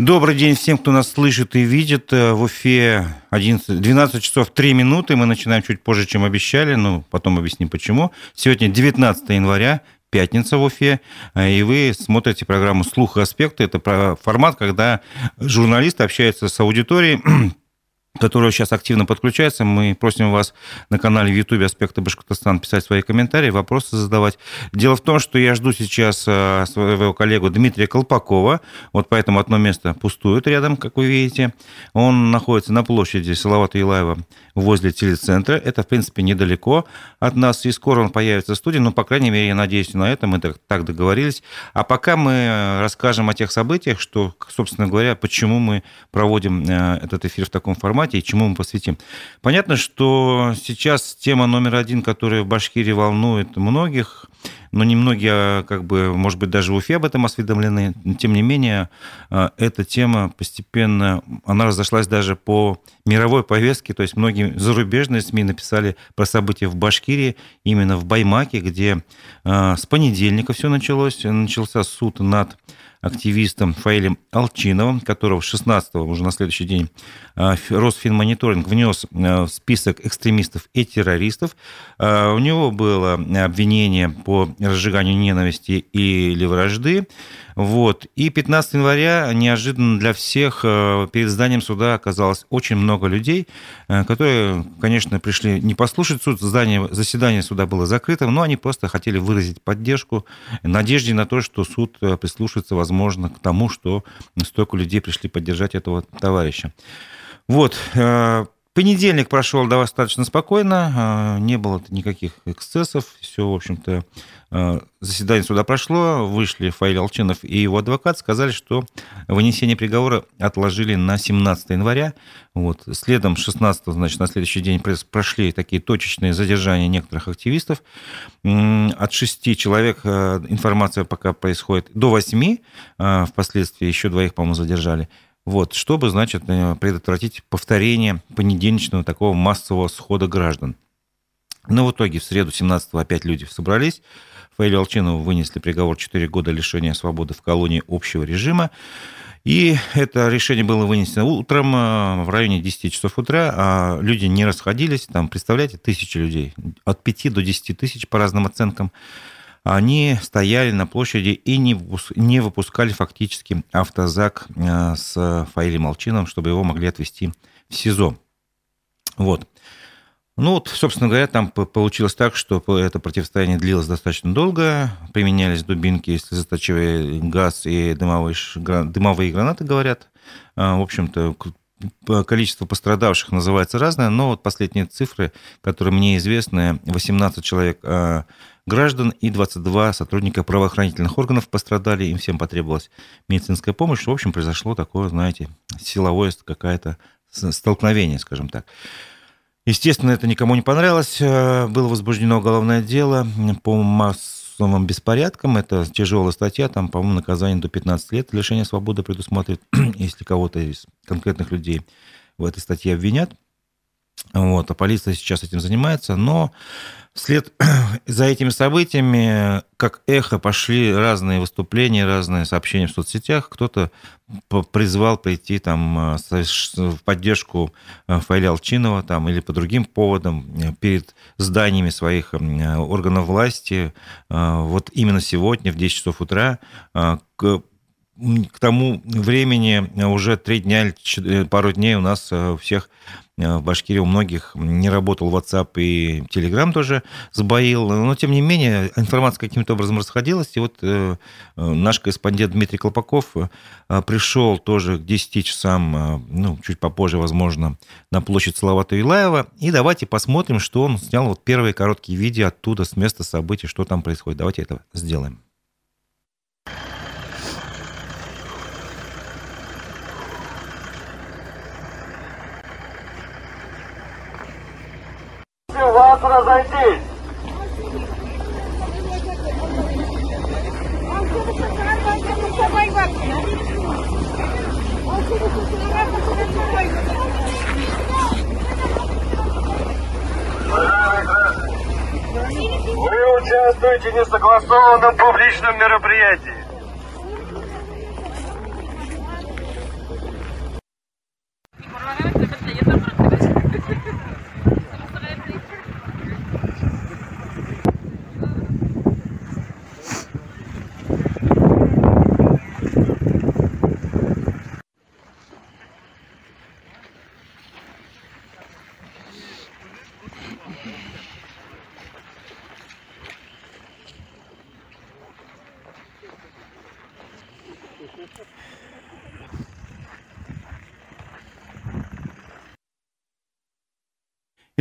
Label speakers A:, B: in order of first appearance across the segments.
A: Добрый день всем, кто нас слышит и видит. Э, в Уфе 11, 12 часов 3 минуты. Мы начинаем чуть позже, чем обещали, но потом объясним почему. Сегодня 19 января, пятница в Уфе, э, и вы смотрите программу «Слух и аспекты». Это формат, когда журналист общается с аудиторией которая сейчас активно подключается. Мы просим вас на канале в YouTube «Аспекты Башкортостана» писать свои комментарии, вопросы задавать. Дело в том, что я жду сейчас э, своего коллегу Дмитрия Колпакова. Вот поэтому одно место пустует рядом, как вы видите. Он находится на площади Салавата Илаева возле телецентра. Это, в принципе, недалеко от нас. И скоро он появится в студии. Но, по крайней мере, я надеюсь на это. Мы так договорились. А пока мы э, расскажем о тех событиях, что, собственно говоря, почему мы проводим э, этот эфир в таком формате формате и чему мы посвятим. Понятно, что сейчас тема номер один, которая в Башкирии волнует многих, но немногие, а, как бы, может быть, даже в Уфе об этом осведомлены. Тем не менее, а, эта тема постепенно, она разошлась даже по мировой повестке, то есть многие зарубежные СМИ написали про события в Башкирии, именно в Баймаке, где а, с понедельника все началось, начался суд над активистом Фаилем Алчиновым, которого 16-го, уже на следующий день, а, Росфинмониторинг внес а, в список экстремистов и террористов. А, у него было обвинение по разжиганию ненависти или вражды. Вот. И 15 января неожиданно для всех э, перед зданием суда оказалось очень много людей, э, которые, конечно, пришли не послушать суд. Здание, заседание суда было закрытым, но они просто хотели выразить поддержку, надежде на то, что суд э, прислушается, возможно, к тому, что столько людей пришли поддержать этого товарища. Вот. Понедельник прошел достаточно спокойно, не было никаких эксцессов, все, в общем-то, заседание суда прошло, вышли Фаиль Алчинов и его адвокат, сказали, что вынесение приговора отложили на 17 января. Вот. Следом 16 значит, на следующий день прошли такие точечные задержания некоторых активистов. От шести человек э, информация пока происходит до восьми, э, впоследствии еще двоих, по-моему, задержали. Вот, чтобы, значит, предотвратить повторение понедельничного такого массового схода граждан. Но в итоге в среду 17 опять люди собрались, Фаилю Алчинову вынесли приговор 4 года лишения свободы в колонии общего режима. И это решение было вынесено утром э, в районе 10 часов утра, а люди не расходились. Там, представляете, тысячи людей, от 5 до 10 тысяч по разным оценкам. Они стояли на площади и не, выпускали фактически автозак э, с Фаилем Молчиновым, чтобы его могли отвезти в СИЗО. Вот. Ну вот, собственно говоря, там получилось так, что это противостояние длилось достаточно долго, применялись дубинки, слезоточивый газ и дымовые, дымовые гранаты, говорят. А, в общем-то, количество пострадавших называется разное, но вот последние цифры, которые мне известны, 18 человек а, граждан и 22 сотрудника правоохранительных органов пострадали, им всем потребовалась медицинская помощь. В общем, произошло такое, знаете, силовое какое-то столкновение, скажем так. Естественно, это никому не понравилось. Э, было возбуждено уголовное дело по массовым беспорядкам. Это тяжелая статья, там, по-моему, наказание до 15 лет лишения свободы предусмотрит, если кого-то из конкретных людей в этой статье обвинят. Вот, а полиция сейчас этим занимается, но вслед за этими событиями, как эхо, пошли разные выступления, разные сообщения в соцсетях. Кто-то призвал прийти там э, в поддержку э, Фаиля Алчинова там, или по другим поводам э, перед зданиями своих органов власти. Вот именно сегодня в 10 часов утра к тому времени уже три дня, пару дней у нас у всех Э, в Башкирии у многих не работал WhatsApp и Telegram тоже сбоил. Но, тем не менее, информация каким-то образом расходилась. И вот э, э, наш корреспондент Дмитрий Колпаков пришел тоже к 10 часам, ну, чуть попозже, возможно, на площадь Салавата Вилаева. И давайте посмотрим, что он снял вот первые короткие видео оттуда, с места событий, что там происходит. Давайте это сделаем.
B: сюда зайти. Вы участвуете в несогласованном публичном мероприятии.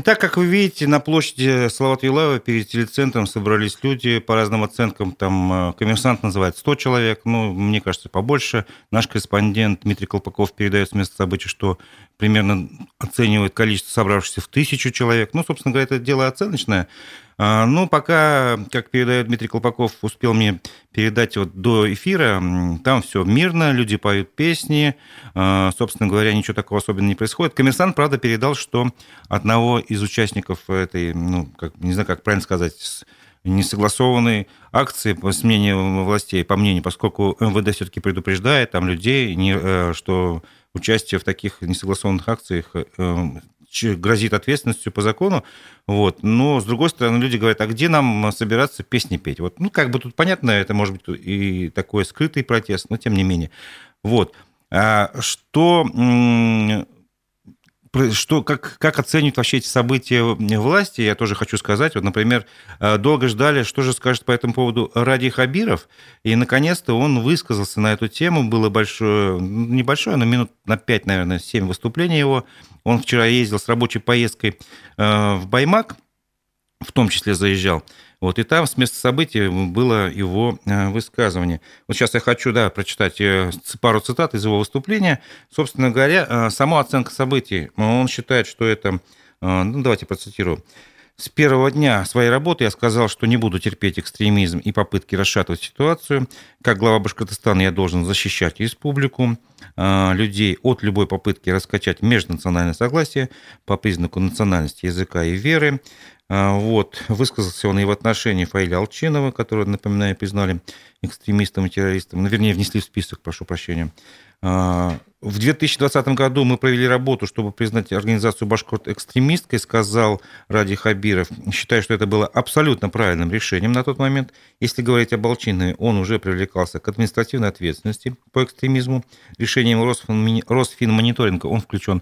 A: Итак, как вы видите, на площади Салават Юлаева перед телецентром собрались люди по разным оценкам. Там э, коммерсант называет 100 человек, ну, мне кажется, побольше. Наш корреспондент Дмитрий Колпаков передает с места событий, что примерно оценивает количество собравшихся в тысячу человек. Ну, собственно говоря, это дело оценочное. А, ну, пока, как передает Дмитрий Колпаков, успел мне передать вот до эфира, там все мирно, люди поют песни, а, собственно говоря, ничего такого особенного не происходит. Коммерсант, правда, передал, что одного из участников этой, ну, как, не знаю, как правильно сказать, несогласованной акции, по мнению властей, по мнению, поскольку МВД все-таки предупреждает там людей, э, что участие в таких несогласованных акциях э, грозит ответственностью по закону. Вот. Но, с другой стороны, люди говорят, а где нам собираться песни петь? Вот, ну, как бы тут понятно, это может быть и такой скрытый протест, но тем не менее. Вот. А что что, как, как оценивают вообще эти события власти, я тоже хочу сказать. Вот, например, э, долго ждали, что же скажет по этому поводу Ради Хабиров, и, наконец-то, он высказался на эту тему. Было большое, небольшое, но минут на 5, наверное, 7 выступлений его. Он вчера ездил с рабочей поездкой э, в Баймак, в том числе заезжал. Вот, и там с места событий было его э, высказывание. Вот сейчас я хочу да, прочитать э, пару цитат из его выступления. Собственно говоря, э, сама оценка событий, он считает, что это... Ну, давайте процитирую. С первого дня своей работы я сказал, что не буду терпеть экстремизм и попытки расшатывать ситуацию. Как глава Башкортостана я должен защищать республику, людей от любой попытки раскачать межнациональное согласие по признаку национальности, языка и веры. А, вот. Высказался он и в отношении Фаиля Алчинова, которого, напоминаю, признали экстремистом и террористом, ну, вернее, внесли в список, прошу прощения. В 2020 году мы провели работу, чтобы признать организацию Башкорт экстремисткой, сказал Ради Хабиров. Считаю, что это было абсолютно правильным решением на тот момент. Если говорить об Алчинове, он уже привлекался к административной ответственности по экстремизму. Решением Росфинмониторинга он включен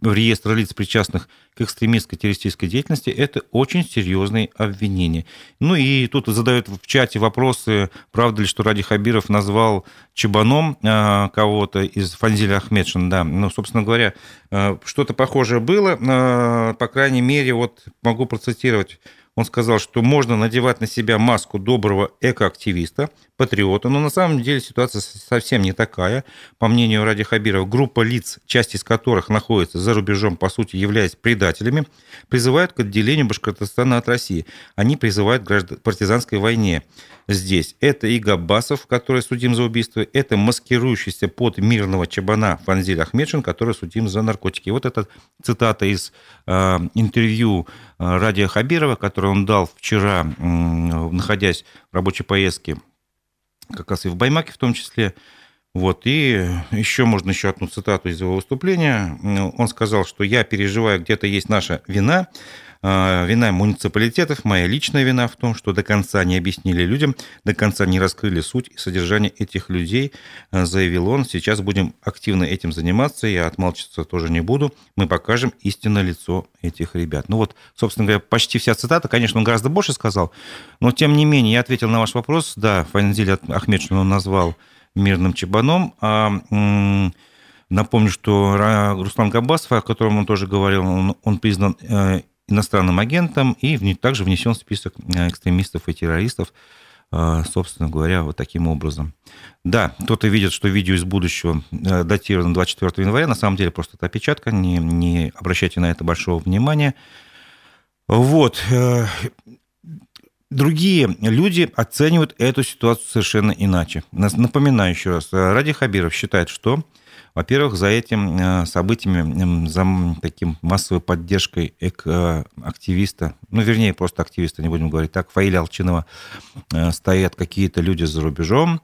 A: в реестр лиц, причастных к экстремистской террористической деятельности. Это очень серьезные обвинения. Ну и тут задают в чате вопросы, правда ли, что Ради Хабиров назвал чебаном а, кого-то из Фанзиля Ахмедшин, да. Ну, собственно говоря, э, что-то похожее было. Э, по крайней мере, вот могу процитировать он сказал, что можно надевать на себя маску доброго экоактивиста, патриота, но на самом деле ситуация совсем не такая. По мнению Ради Хабирова, группа лиц, часть из которых находится за рубежом, по сути, являясь предателями, призывают к отделению Башкортостана от России. Они призывают к партизанской войне здесь. Это и Габбасов, который судим за убийство, это маскирующийся под мирного чабана Фанзиль Ахмедшин, который судим за наркотики. Вот эта цитата из э, интервью э, Радия Хабирова, который он дал вчера, э, находясь в рабочей поездке, как раз и в Баймаке в том числе. Вот, и еще можно еще одну цитату из его выступления. Он сказал, что я переживаю, где-то есть наша вина, вина муниципалитетов, моя личная вина в том, что до конца не объяснили людям, до конца не раскрыли суть и содержание этих людей, а, заявил он. Сейчас будем активно этим заниматься, я отмалчиваться тоже не буду. Мы покажем истинное лицо этих ребят. Ну вот, собственно говоря, почти вся цитата, конечно, он гораздо больше сказал, но тем не менее, я ответил на ваш вопрос. Да, Фанзиль Ахмедшин он назвал мирным чебаном, а Напомню, что Руслан Габасов, о котором он тоже говорил, он, он признан э, иностранным агентом и также внесен в список э, экстремистов и террористов, э, собственно говоря, вот таким образом. Да, кто-то видит, что видео из будущего э, датировано 24 января, на самом деле просто это опечатка, не, не обращайте на это большого внимания. Вот. Другие люди оценивают эту ситуацию совершенно иначе. Напоминаю еще раз, Ради Хабиров считает, что во-первых, за этим э, событиями, за таким массовой поддержкой активиста, ну, вернее, просто активиста, не будем говорить так, Фаиля Алчинова, э, стоят какие-то люди за рубежом.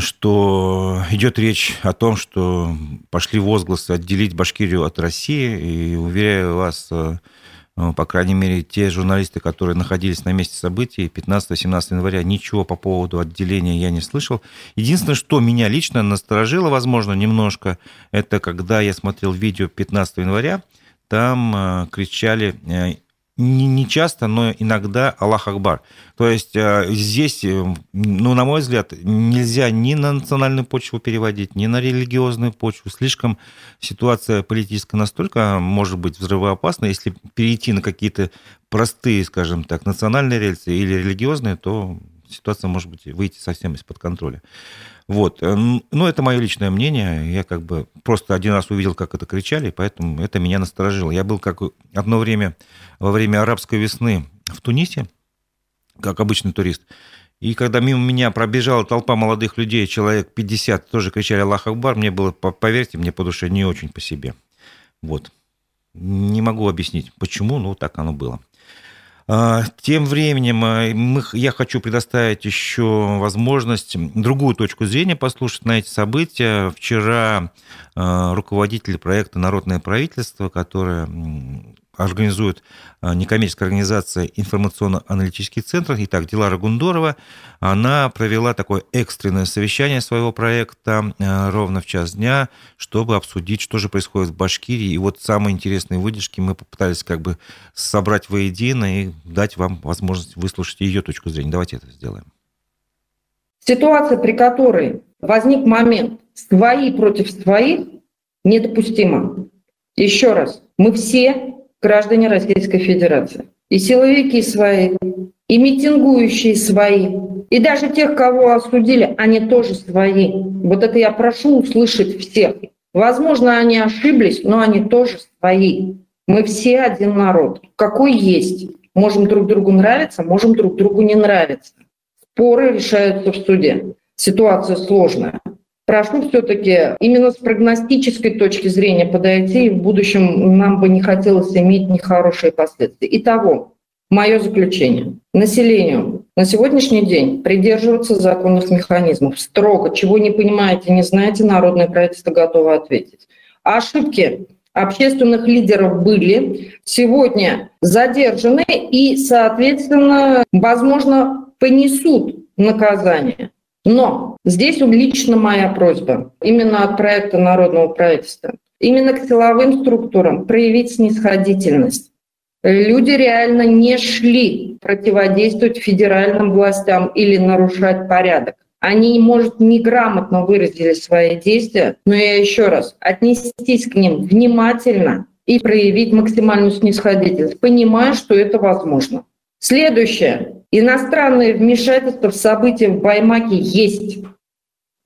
A: что идет речь о том, что пошли возгласы отделить Башкирию от России. И уверяю вас, по крайней мере, те журналисты, которые находились на месте событий 15-17 января, ничего по поводу отделения я не слышал. Единственное, что меня лично насторожило, возможно, немножко, это когда я смотрел видео 15 января, там э, кричали э, не, не часто, но иногда Аллах Акбар. То есть э, здесь, э, ну, на мой взгляд, нельзя ни на национальную почву переводить, ни на религиозную почву. Слишком ситуация политическая настолько может быть взрывоопасна. Если перейти на какие-то простые, скажем так, национальные рельсы или религиозные, то ситуация может быть выйти совсем из-под контроля. Вот. Э, ну, это мое личное мнение. Я как бы просто один раз увидел, как это кричали, поэтому это меня насторожило. Я был как одно время во время арабской весны в Тунисе, как обычный турист. И когда мимо меня пробежала толпа молодых людей, человек 50, тоже кричали «Аллах Акбар», мне было, поверьте, мне по душе не очень по себе. Вот. Не могу объяснить, почему, но так оно было. А, тем временем а, я хочу предоставить еще возможность другую точку зрения послушать на эти события. Вчера а, руководитель проекта «Народное правительство», которое организует а, некоммерческая организация «Информационно-аналитический центр». Итак, Дилара Гундорова, она провела такое экстренное совещание своего проекта а, ровно в час дня, чтобы обсудить, что же происходит в Башкирии. И вот самые интересные выдержки мы попытались как бы собрать воедино и дать вам возможность выслушать ее точку зрения. Давайте это сделаем.
C: Ситуация, при которой возник момент «свои против своих», недопустима. Еще раз, мы все граждане Российской Федерации. И силовики свои, и митингующие свои, и даже тех, кого осудили, они тоже свои. Вот это я прошу услышать всех. Возможно, они ошиблись, но они тоже свои. Мы все один народ. Какой есть. Можем друг другу нравиться, можем друг другу не нравиться. Споры решаются в суде. Ситуация сложная прошу все-таки именно с прогностической точки зрения подойти, и в будущем нам бы не хотелось иметь нехорошие последствия. Итого, мое заключение. Населению на сегодняшний день придерживаться законных механизмов. Строго, чего не понимаете, не знаете, народное правительство готово ответить. Ошибки общественных лидеров были, сегодня задержаны и, соответственно, возможно, понесут наказание. Но здесь лично моя просьба, именно от проекта народного правительства, именно к силовым структурам проявить снисходительность. Люди реально не шли противодействовать федеральным властям или нарушать порядок. Они, может, неграмотно выразили свои действия, но я еще раз, отнестись к ним внимательно и проявить максимальную снисходительность, понимая, что это возможно. Следующее. Иностранное вмешательство в события в Баймаке есть,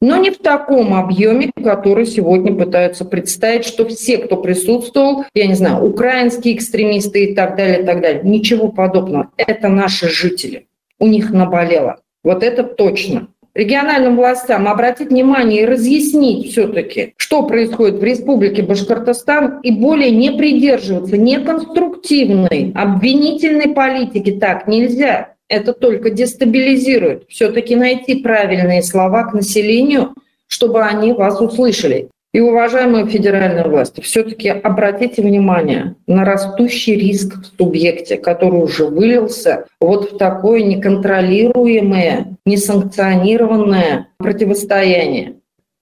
C: но не в таком объеме, который сегодня пытаются представить, что все, кто присутствовал, я не знаю, украинские экстремисты и так далее, и так далее. Ничего подобного. Это наши жители. У них наболело. Вот это точно региональным властям обратить внимание и разъяснить все-таки, что происходит в Республике Башкортостан, и более не придерживаться неконструктивной, обвинительной политики. Так нельзя. Это только дестабилизирует. Все-таки найти правильные слова к населению, чтобы они вас услышали. И, уважаемые федеральные власти, все-таки обратите внимание на растущий риск в субъекте, который уже вылился вот в такое неконтролируемое, несанкционированное противостояние.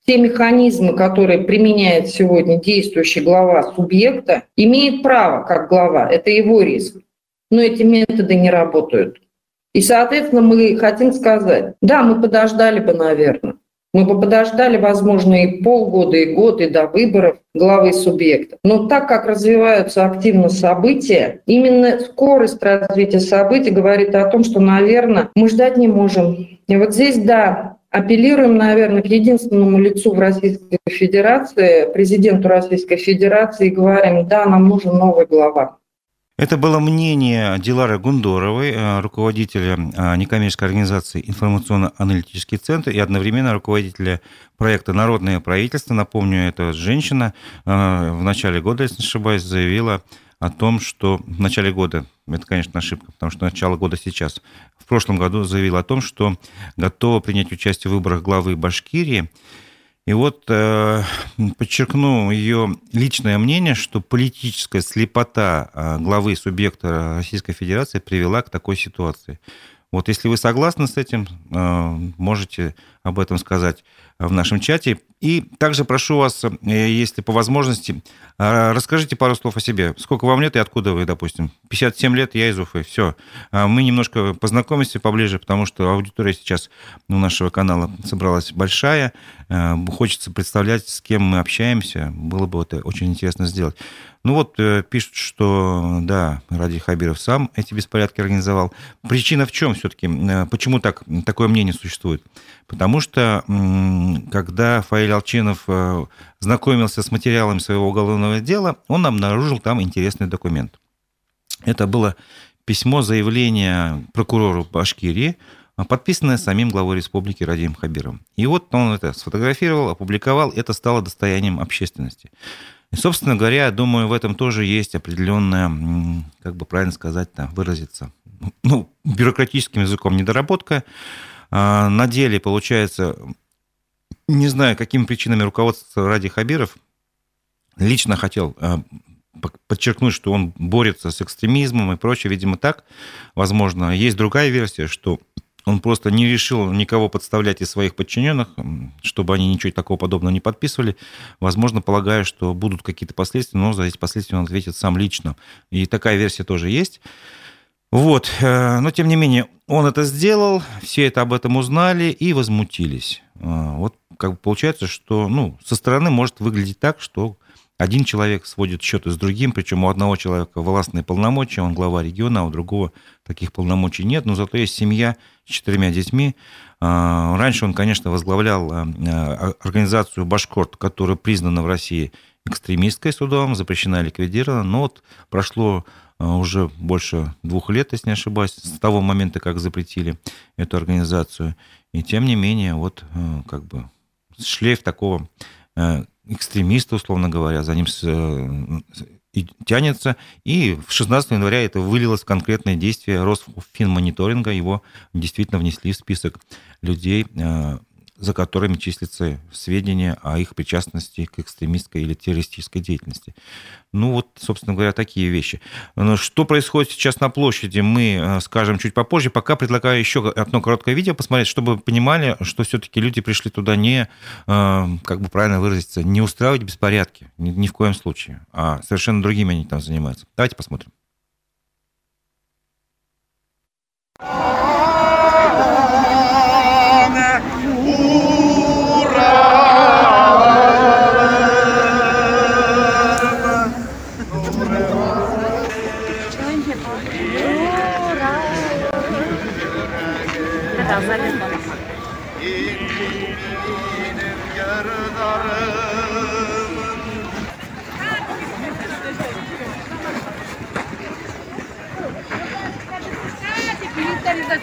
C: Те механизмы, которые применяет сегодня действующий глава субъекта, имеет право как глава, это его риск. Но эти методы не работают. И, соответственно, мы хотим сказать, да, мы подождали бы, наверное, мы бы подождали, возможно, и полгода, и год, и до выборов главы субъекта. Но так как развиваются активно события, именно скорость развития событий говорит о том, что, наверное, мы ждать не можем. И вот здесь, да, апеллируем, наверное, к единственному лицу в Российской Федерации, президенту Российской Федерации, и говорим, да, нам нужен новый глава.
A: Это было мнение Дилары Гундоровой, э, руководителя э, некоммерческой организации «Информационно-аналитический центр» и одновременно руководителя проекта «Народное правительство». Напомню, эта женщина э, в начале года, если не ошибаюсь, заявила о том, что в начале года это, конечно, ошибка, потому что начало года сейчас. В прошлом году заявил о том, что готова принять участие в выборах главы Башкирии. И вот э, подчеркну ее личное мнение, что политическая слепота э, главы субъекта Российской Федерации привела к такой ситуации. Вот если вы согласны с этим, э, можете об этом сказать в нашем чате. И также прошу вас, если по возможности, расскажите пару слов о себе. Сколько вам лет и откуда вы, допустим? 57 лет, я из Уфы. Все. Мы немножко познакомимся поближе, потому что аудитория сейчас у нашего канала собралась большая. Хочется представлять, с кем мы общаемся. Было бы это очень интересно сделать. Ну вот э, пишут, что да, Ради Хабиров сам эти беспорядки организовал. Причина в чем все-таки? Э, почему так, такое мнение существует? Потому что когда Фаиль Алчинов э, знакомился с материалами своего уголовного дела, он обнаружил там интересный документ. Это было письмо заявление прокурору Башкирии, подписанное самим главой республики Радием Хабировым. И вот он это сфотографировал, опубликовал, это стало достоянием общественности. И, собственно говоря, думаю, в этом тоже есть определенная, как бы правильно сказать, там, выразиться, ну, бюрократическим языком недоработка. А, на деле, получается, не знаю, какими причинами руководство Ради Хабиров лично хотел а, подчеркнуть, что он борется с экстремизмом и прочее, видимо, так. Возможно, есть другая версия, что он просто не решил никого подставлять из своих подчиненных, чтобы они ничего такого подобного не подписывали. Возможно, полагаю, что будут какие-то последствия, но за эти последствия он ответит сам лично. И такая версия тоже есть. Вот, э, но тем не менее, он это сделал, все это об этом узнали и возмутились. Э, вот как бы получается, что ну, со стороны может выглядеть так, что один человек сводит счеты с другим, причем у одного человека властные полномочия, он глава региона, а у другого таких полномочий нет, но зато есть семья четырьмя детьми. А, раньше он, конечно, возглавлял а, а, организацию «Башкорт», которая признана в России экстремистской судом, запрещена ликвидирована, но вот прошло уже больше двух лет, если не ошибаюсь, с того момента, как запретили эту организацию. И тем не менее, вот как бы шлейф такого экстремиста, условно говоря, за ним и тянется. И 16 января это вылилось в конкретные действия Росфинмониторинга. Его действительно внесли в список людей, э, за которыми числятся сведения о их причастности к экстремистской или террористической деятельности. Ну вот, собственно говоря, такие вещи. Что происходит сейчас на площади, мы э, скажем чуть попозже. Пока предлагаю еще одно короткое видео посмотреть, чтобы вы понимали, что все-таки люди пришли туда не, э, как бы правильно выразиться, не устраивать беспорядки, ни в коем случае, а совершенно другими они там занимаются. Давайте посмотрим.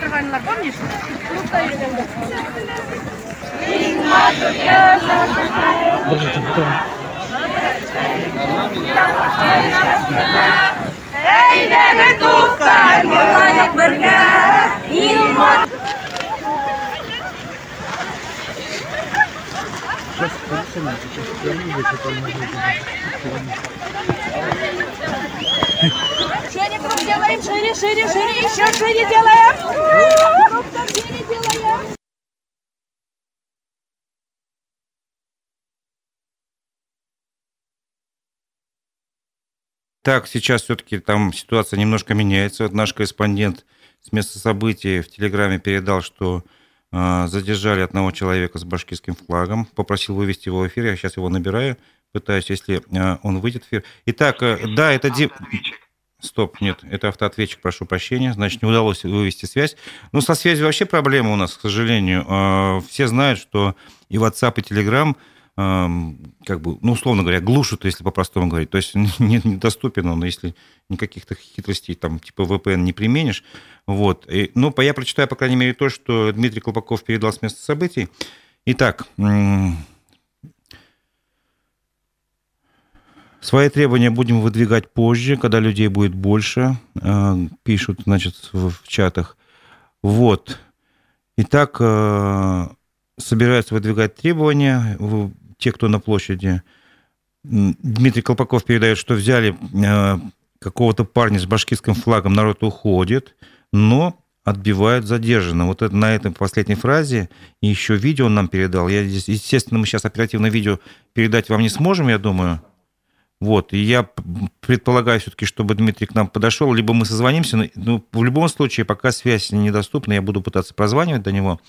D: Ивановна, помнишь? Держите, потом. Ey deme tukar, mulai bergah, ilmu. Сейчас полиция, сейчас я вижу, что там Шире круг делаем, шире, шире, шире, еще шире делаем. Круг шире делаем.
A: Так, сейчас все-таки там ситуация немножко меняется. Вот наш корреспондент с места событий в Телеграме передал, что э, задержали одного человека с башкирским флагом, попросил вывести его в эфир, я сейчас его набираю пытаюсь, если э, он выйдет в эфир. Итак, э, да, это... Ди... Стоп, нет, это автоответчик, прошу прощения. Значит, не удалось вывести связь. Ну, со связью вообще проблема у нас, к сожалению. Э, все знают, что и WhatsApp, и Telegram как бы, ну, условно говоря, глушат, если по-простому говорить. То есть недоступен он, если никаких-то хитростей, там, типа VPN не применишь. Вот. И, ну, я прочитаю, по крайней мере, то, что Дмитрий Колпаков передал с места событий. Итак, Свои требования будем выдвигать позже, когда людей будет больше, э, пишут, значит, в чатах. Вот. Итак, э, собираются выдвигать требования те, кто на площади. Дмитрий Колпаков передает, что взяли э, какого-то парня с башкирским флагом, народ уходит, но отбивают задержанного. Вот это, на этой последней фразе еще видео он нам передал. Я здесь, естественно, мы сейчас оперативно видео передать вам не сможем, я думаю. Вот, и я предполагаю все-таки, чтобы Дмитрий к нам подошел, либо мы созвонимся, но ну, в любом случае, пока связь недоступна, я буду пытаться прозванивать до него.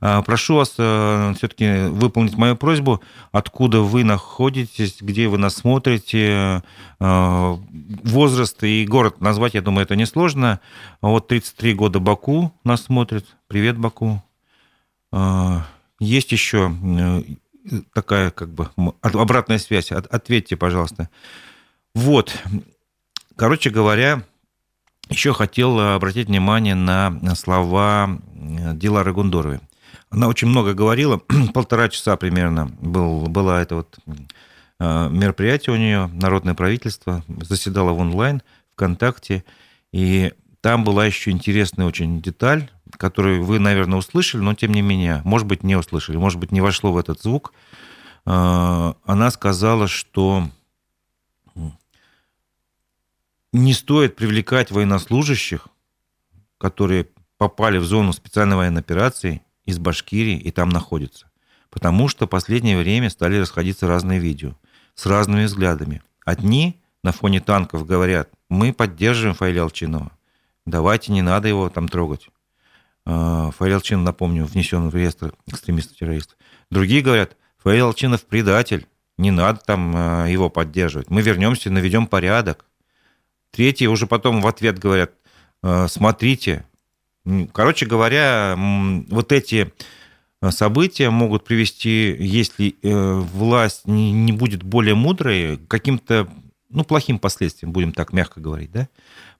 A: А, прошу вас э, все-таки выполнить мою просьбу, откуда вы находитесь, где вы нас смотрите, э, возраст и город назвать, я думаю, это несложно. Вот 33 года Баку нас смотрит. Привет, Баку. А, есть еще такая как бы обратная связь. Ответьте, пожалуйста. Вот. Короче говоря, еще хотел обратить внимание на слова Дилары Гундоровой. Она очень много говорила, полтора часа примерно был, было это вот э, мероприятие у нее, народное правительство, заседало в онлайн, ВКонтакте, и там была еще интересная очень деталь, которую вы, наверное, услышали, но тем не менее, может быть, не услышали, может быть, не вошло в этот звук. А, она сказала, что не стоит привлекать военнослужащих, которые попали в зону специальной военной операции из Башкирии и там находятся. Потому что в последнее время стали расходиться разные видео с разными взглядами. Одни на фоне танков говорят, мы поддерживаем Фаиля Алчинова, давайте не надо его там трогать. А, Фаиль Алчин, напомню, внесен в реестр экстремистов-террористов. Другие говорят, Фаиль Алчинов предатель, не надо там а, его поддерживать. Мы вернемся, наведем порядок. Третьи уже потом в ответ говорят, «А, смотрите. Короче говоря, вот эти события могут привести, если э, власть не будет более мудрой, к каким-то ну, плохим последствиям, будем так мягко говорить, да?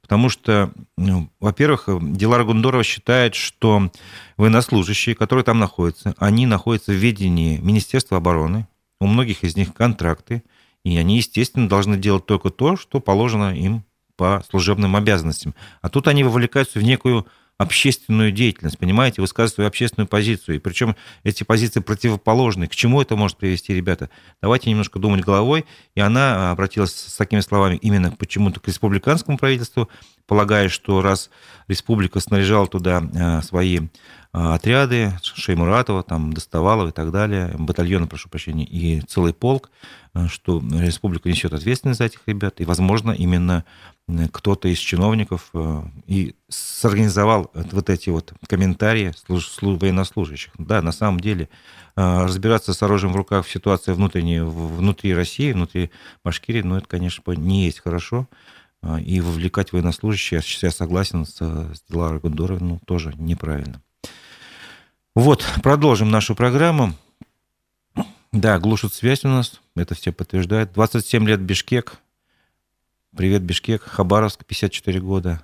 A: Потому что, ну, во-первых, Дилара Гундорова считает, что военнослужащие, которые там находятся, они находятся в ведении Министерства обороны, у многих из них контракты, и они, естественно, должны делать только то, что положено им по служебным обязанностям. А тут они вовлекаются в некую общественную деятельность, понимаете, высказывать свою общественную позицию. И причем эти позиции противоположны. К чему это может привести, ребята? Давайте немножко думать головой. И она обратилась с такими словами именно почему-то к республиканскому правительству, полагая, что раз республика снаряжала туда э, свои отряды, Шеймуратова, там, Доставалова и так далее, батальоны, прошу прощения, и целый полк, э, что республика несет ответственность за этих ребят, и, возможно, именно кто-то из чиновников и сорганизовал вот эти вот комментарии военнослужащих. Да, на самом деле разбираться с оружием в руках в ситуации внутренней, внутри России, внутри Башкирии, ну, это, конечно, не есть хорошо. И вовлекать военнослужащих, я согласен с, с Диларой Гондоровой, ну, тоже неправильно. Вот, продолжим нашу программу. Да, глушат связь у нас, это все подтверждают. 27 лет Бишкек. Привет, Бишкек. Хабаровск, 54 года.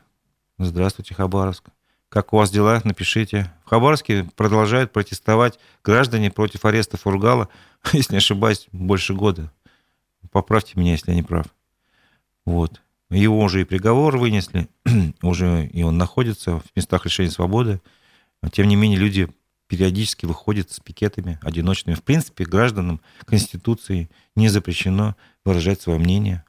A: Здравствуйте, Хабаровск. Как у вас дела? Напишите. В Хабаровске продолжают протестовать граждане против ареста Фургала, если не ошибаюсь, больше года. Поправьте меня, если я не прав. Вот. Его уже и приговор вынесли, уже и он находится в местах лишения свободы. Тем не менее, люди периодически выходят с пикетами одиночными. В принципе, гражданам Конституции не запрещено выражать свое мнение.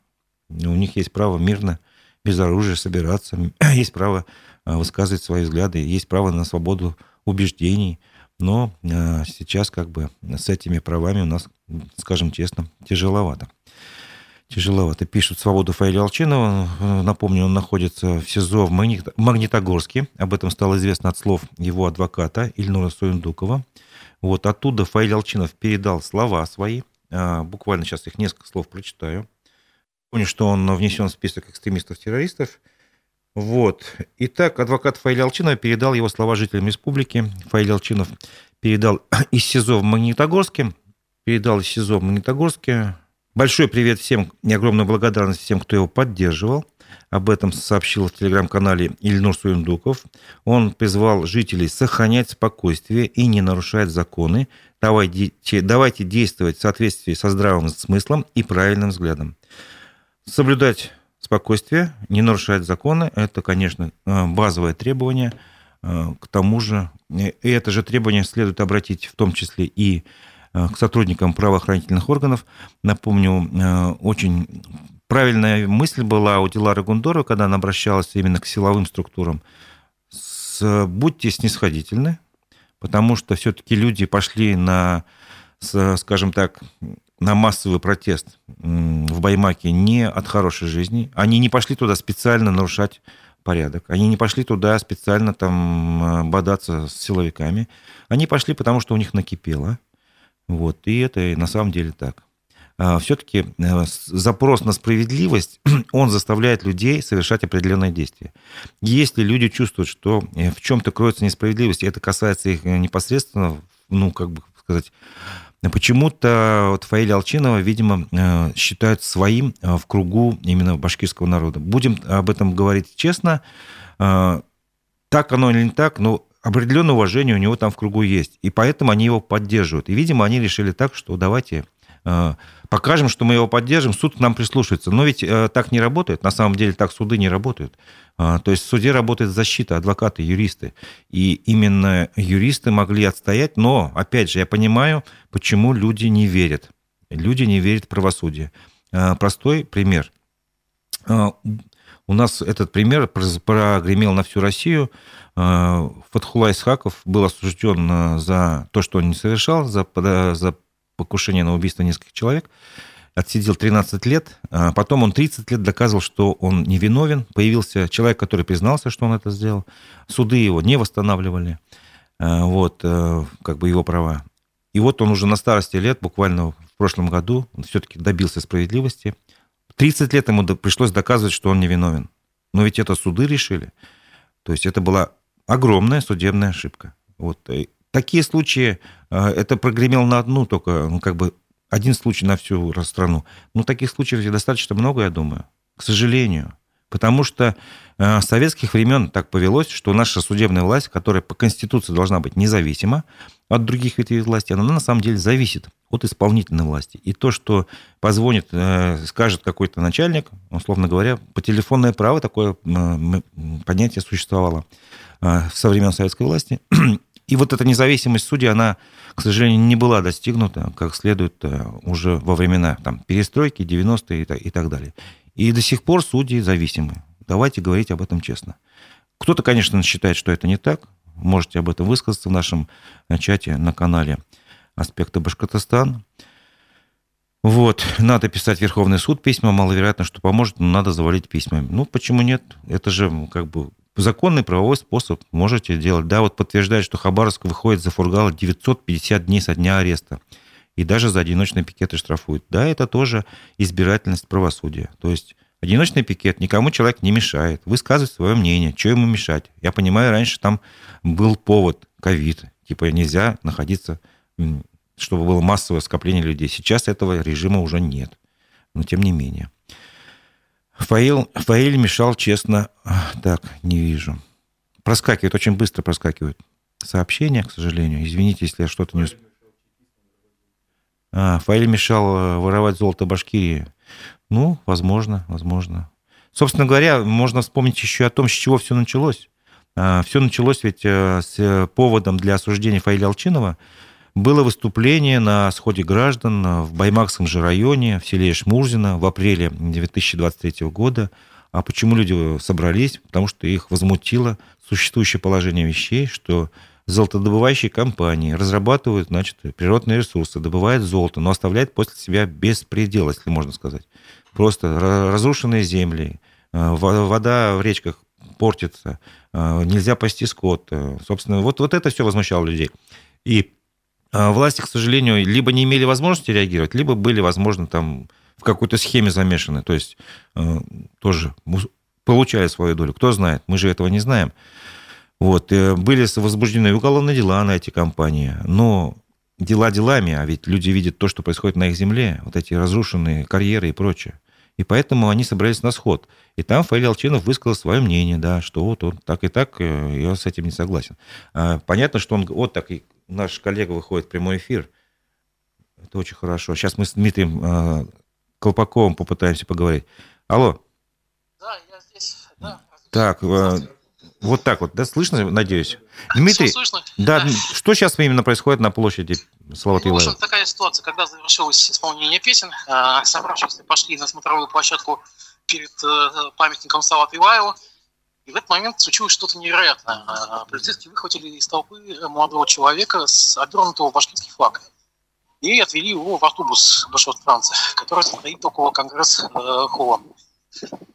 A: У них есть право мирно, без оружия собираться, есть право а, высказывать свои взгляды, есть право на свободу убеждений. Но а, сейчас как бы с этими правами у нас, скажем честно, тяжеловато тяжеловато. Пишут «Свободу» Фаиля Алчинова. Напомню, он находится в СИЗО в Магнитогорске. Об этом стало известно от слов его адвоката Ильнура Суендукова. Вот оттуда Фаиль Алчинов передал слова свои. А, буквально сейчас их несколько слов прочитаю. Помню, что он внесен в список экстремистов-террористов. Вот. Итак, адвокат Фаиль Алчинов передал его слова жителям республики. Фаиль Алчинов передал из СИЗО в Магнитогорске, передал из СИЗО в Магнитогорске Большой привет всем и огромная благодарность всем, кто его поддерживал. Об этом сообщил в телеграм-канале Ильнур Суиндуков. Он призвал жителей сохранять спокойствие и не нарушать законы. Давайте, давайте действовать в соответствии со здравым смыслом и правильным взглядом. Соблюдать спокойствие, не нарушать законы – это, конечно, э, базовое требование. Э, к тому же, и это же требование следует обратить в том числе и к сотрудникам правоохранительных органов. Напомню, очень правильная мысль была у Дилары Гундорова, когда она обращалась именно к силовым структурам. Будьте снисходительны, потому что все-таки люди пошли на, скажем так, на массовый протест в Баймаке не от хорошей жизни. Они не пошли туда специально нарушать порядок. Они не пошли туда специально там э, бодаться с силовиками. Они пошли, потому что у них накипело. Вот. И это на самом деле так. А Все-таки э, запрос на справедливость, он заставляет людей совершать определенные действия. Если люди чувствуют, что э, в чем-то кроется несправедливость, и это касается их непосредственно, ну, как бы сказать, Почему-то вот Фаиля Алчинова, видимо, э, считают своим э, в кругу именно башкирского народа. Будем об этом говорить честно. Э, так оно или не так, но определенное уважение у него там в кругу есть. И поэтому они его поддерживают. И, видимо, они решили так, что давайте покажем, что мы его поддержим, суд к нам прислушается. Но ведь так не работает. На самом деле так суды не работают. А, то есть в суде работает защита, адвокаты, юристы. И именно юристы могли отстоять, но, опять же, я понимаю, почему люди не верят. Люди не верят в правосудие. Простой пример. У нас этот пример прогремел на всю Россию. Фатхула Исхаков был осужден за то, что он не совершал, за, за покушение на убийство нескольких человек отсидел 13 лет, а потом он 30 лет доказывал, что он невиновен. Появился человек, который признался, что он это сделал. Суды его не восстанавливали, а, вот, э, как бы его права. И вот он уже на старости лет, буквально в прошлом году, все-таки добился справедливости. 30 лет ему пришлось доказывать, что он невиновен. Но ведь это суды решили. То есть это была огромная судебная ошибка. Вот. Такие случаи, э, это прогремел на одну только, ну, как бы один случай на всю страну. Ну, таких случаев достаточно много, я думаю, к сожалению. Потому что э, с советских времен так повелось, что наша судебная власть, которая по Конституции должна быть независима от других ветвей власти, она на самом деле зависит от исполнительной власти. И то, что позвонит, э, скажет какой-то начальник, условно говоря, по телефонное право такое э, понятие существовало со времен советской власти. И вот эта независимость судей, она, к сожалению, не была достигнута как следует э, уже во времена там, перестройки, 90-е и так далее. И до сих пор судьи зависимы. Давайте говорить об этом честно. Кто-то, конечно, считает, что это не так. Можете об этом высказаться в нашем э, чате на канале «Аспекты Башкортостан». Вот, надо писать в Верховный суд письма, маловероятно, что поможет, но надо завалить письмами. Ну, почему нет? Это же как бы законный правовой способ можете делать. Да, вот подтверждает, что Хабаровск выходит за Фургала 950 дней со дня ареста. И даже за одиночные пикеты штрафуют. Да, это тоже избирательность правосудия. То есть одиночный пикет никому человек не мешает. Высказывать свое мнение, что ему мешать. Я понимаю, раньше там был повод, ковид. Типа нельзя находиться, чтобы было массовое скопление людей. Сейчас этого режима уже нет. Но тем не менее. Фаил, Фаиль мешал, честно, так, не вижу. Проскакивает, очень быстро проскакивает. Сообщение, к сожалению. Извините, если я что-то не успел. А, Фаиль мешал э, воровать золото Башкирии. Ну, возможно, возможно. Собственно говоря, можно вспомнить еще о том, с чего все началось. А, все началось ведь э, с поводом для осуждения Фаиля Алчинова – было выступление на сходе граждан в Баймакском же районе, в селе Шмурзино в апреле 2023 года. А почему люди собрались? Потому что их возмутило существующее положение вещей, что золотодобывающие компании разрабатывают, значит, природные ресурсы, добывают золото, но оставляют после себя беспредел, если можно сказать. Просто разрушенные земли, э, вода в речках портится, э, нельзя пасти скот. Э, собственно, вот, вот это все возмущало людей. И власти, к сожалению, либо не имели возможности реагировать, либо были, возможно, там в какой-то схеме замешаны. То есть тоже получали свою долю. Кто знает, мы же этого не знаем. Вот. Э, были возбуждены уголовные дела на эти компании, но дела делами, а ведь люди видят то, что происходит на их земле, вот эти разрушенные карьеры и прочее. И поэтому они собрались на сход. И там Фаиль Алчинов высказал свое мнение, да, что вот он так и так, э, я с этим не согласен. А, понятно, что он вот так и наш коллега выходит в прямой эфир. Это очень хорошо. Сейчас мы с Дмитрием э, Колпаковым попытаемся поговорить. Алло.
E: Да, я здесь. Да.
A: Так, э, вот так вот, да, слышно, надеюсь? Дмитрий,
E: Всё слышно?
A: да, что сейчас именно происходит на площади Салават
E: Ну, в общем, такая ситуация, когда завершилось исполнение песен, э, собравшиеся пошли на смотровую площадку перед э, памятником Салат Иваеву, и в этот момент случилось что-то невероятное. Э, Полицейские выхватили из толпы молодого человека с обернутого башкирский флаг и отвели его в автобус Башортранса, который стоит около Конгресс-холла.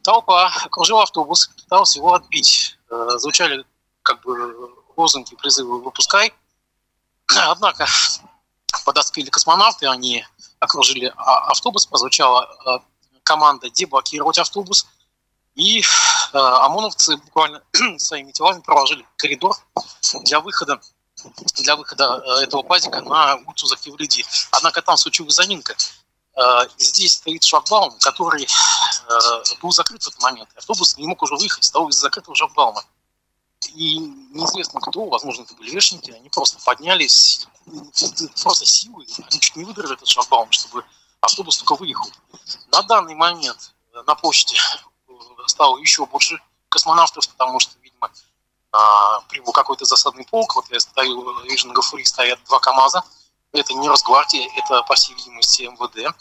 E: Толпа окружила автобус, пыталась его отбить. Э, Звучали как бы лозунги, призывы «выпускай». Однако подоспели космонавты, они окружили а- автобус, прозвучала э, команда деблокировать автобус, и э, ОМОНовцы буквально своими телами проложили коридор для выхода для выхода этого пазика на улицу Захивлиди. Однако там случилась заминка. Э, Здесь стоит шлагбаум, который э, был закрыт в этот момент. Автобус не мог уже выехать, стал из-за закрытого шлагбаума. И неизвестно кто, возможно, это были лешники, они просто поднялись, просто силой, они чуть не выдрали этот шлагбаум, чтобы автобус только выехал. На данный момент э, на э, стало еще больше космонавтов, потому что, видимо, прибыл какой-то засадный полк. Вот я стою, вижу, на Гафури стоят два КАМАЗа. Это не Росгвардия, это, по всей видимости, МВД.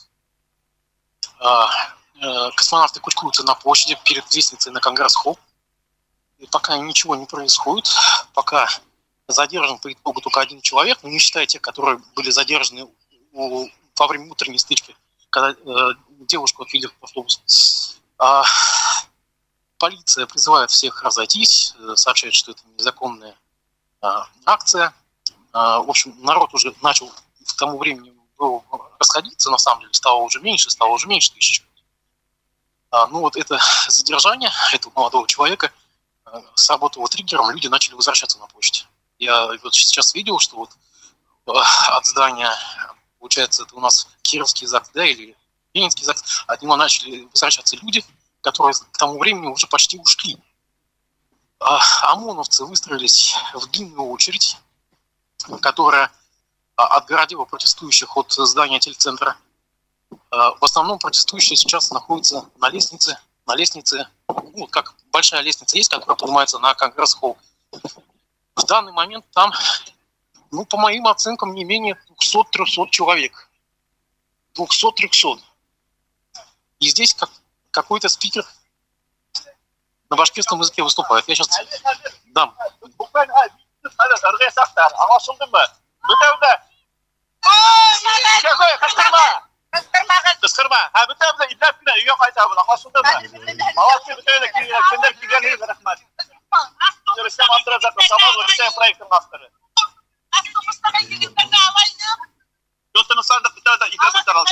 E: А, э, Космонавты кучкуются на площади перед лестницей на Конгресс-холл. И пока ничего не происходит, пока задержан по итогу только один человек, но не считая тех, которые были задержаны у- во время утренней стычки, когда э, девушку отвели в автобус. А, полиция призывает всех разойтись, э, сообщает, что это незаконная а, акция. А, в общем, народ уже начал к тому времени был расходиться, на самом деле, стало уже меньше, стало уже меньше тысяч. А, ну вот это задержание этого молодого человека э, сработало триггером, люди начали возвращаться на почте. Я вот сейчас видел, что вот э, от здания, получается, это у нас Кировский ЗАГС, да, или Ленинский ЗАГС, от него начали возвращаться люди, которые к тому времени уже почти ушли. А ОМОНовцы выстроились в длинную очередь, которая а, отгородила протестующих от здания телецентра. А, В основном протестующие сейчас находятся на лестнице, на лестнице, ну, как большая лестница есть, которая поднимается на Конгресс-холл. В данный момент там, ну, по моим оценкам, не менее 200-300 человек. 200-300. И здесь как, какой-то спикер на башкирском языке выступает. Я сейчас дам.
B: Kekoy, kıstırma. Kıstırma kız. Ha bir tabi de illa bir yok ayda bu. Aslında da. Havası bir tane ki kinder ki gel hep rahmet. Görüşsem antrazakla samar ve bir Yoltanın sardı bir devde iddia kurtarıldı.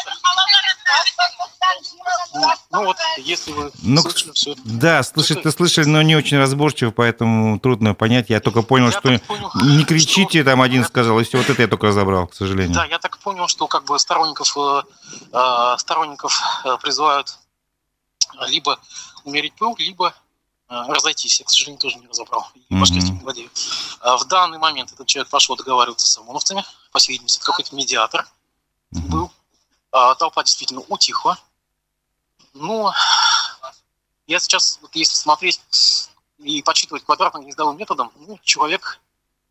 E: Ну вот, если вы
A: Ну,
E: слышали все.
A: Да, слышать ты слышали, но не очень разборчиво, поэтому трудно понять. Я только понял,
E: Я
A: что
E: так понял,
A: не кричите,
E: что-
A: там один
E: Я-
A: сказал, и все, вот это я только разобрал, к сожалению.
E: Да, я так понял, что как бы сторонников, э, э, сторонников э, призывают либо умерить пыл, либо разойтись. Я, к сожалению, тоже не разобрал. И
A: Мгм.
E: башкирским не владею. А В данный момент этот человек пошел договариваться с ОМОНовцами. По всей видимости, это какой-то медиатор
A: Мгм.
E: был. А, Толпа действительно утихла. Но я сейчас, вот если смотреть и подсчитывать квадратно-гнездовым методом, ну, человек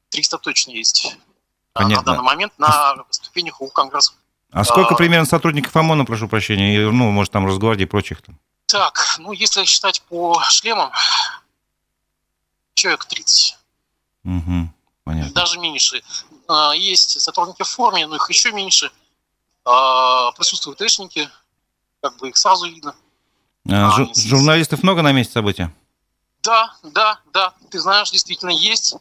E: 300 точно есть. а,
A: Понятно.
E: На данный момент на ступенях у Конгресса.
A: А сколько
E: А.
A: примерно сотрудников ОМОНа, прошу прощения, и, ну, может, там Росгвардии и прочих там?
E: Так, ну если считать по шлемам, человек 30,
A: Мгм. Понятно.
E: даже меньше. А, Есть сотрудники в форме, но их еще меньше. А, Присутствуют эшники, как бы их сразу видно.
A: А,
E: А,
A: жу-
E: если-
A: журналистов много на месте события?
E: Да, да, да, ты знаешь, действительно есть.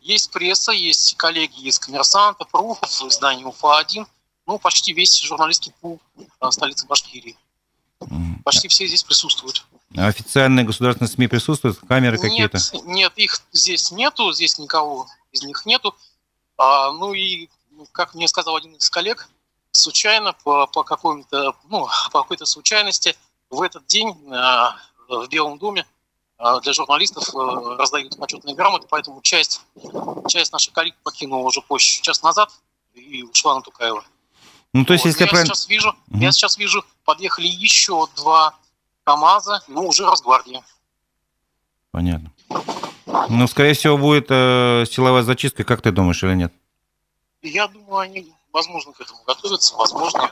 E: Есть пресса, есть коллеги из «Коммерсанта», «Пруфов», издание «Уфа-1». Ну, почти весь журналистский пул а, столицы Башкирии. Почти все здесь присутствуют.
A: А Официальные государственные СМИ присутствуют? Камеры
E: Нет,
A: какие-то?
E: нет, их здесь нету, здесь никого из них нету. А, ну и, как мне сказал один из коллег, случайно по, по какому-то, ну, по какой-то случайности в этот день а, в Белом доме а, для журналистов а, раздают почетные грамоты, поэтому часть, часть наших коллег покинула уже позже, час назад и ушла на Тукаева.
A: Ну, то есть,
E: Вот,
A: если я
E: я
A: правильно...
E: сейчас вижу,
A: Мгм.
E: я сейчас вижу, подъехали еще два
F: КАМАЗа, ну, уже Росгвардии.
A: Понятно. Ну, скорее всего, будет э, силовая зачистка, как ты думаешь, или нет?
F: Я думаю, они, возможно, к этому готовятся, возможно,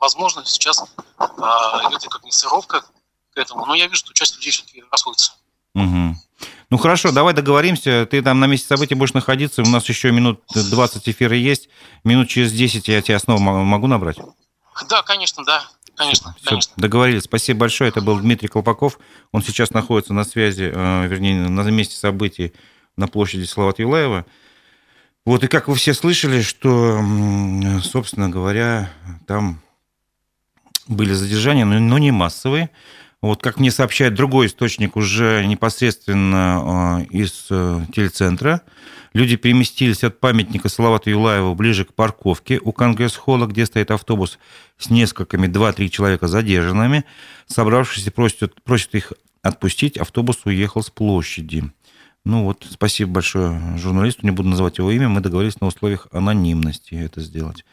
F: возможно сейчас э, идет мясорубка к этому, но я вижу, что часть людей все-таки расходится.
A: Угу. Ну хорошо, давай договоримся. Ты там на месте событий будешь находиться. У нас еще минут 20 эфира есть. Минут через 10 я тебя снова могу набрать?
F: Да, конечно, да. Конечно,
A: Все,
F: конечно.
A: Договорились. Спасибо большое. Это был Дмитрий Колпаков. Он сейчас находится на связи, э, вернее, на месте событий на площади Салават Юлаева. Вот, и как вы все слышали, что, собственно говоря, там были задержания, но не массовые. Вот как мне сообщает другой источник уже непосредственно э, из э, телецентра, люди переместились от памятника Салавата Юлаева ближе к парковке у Конгресс-холла, где стоит автобус с несколькими, 2-3 человека задержанными. Собравшиеся просят, просят их отпустить, автобус уехал с площади. Ну вот, спасибо большое журналисту, не буду называть его имя, мы договорились на условиях анонимности это сделать.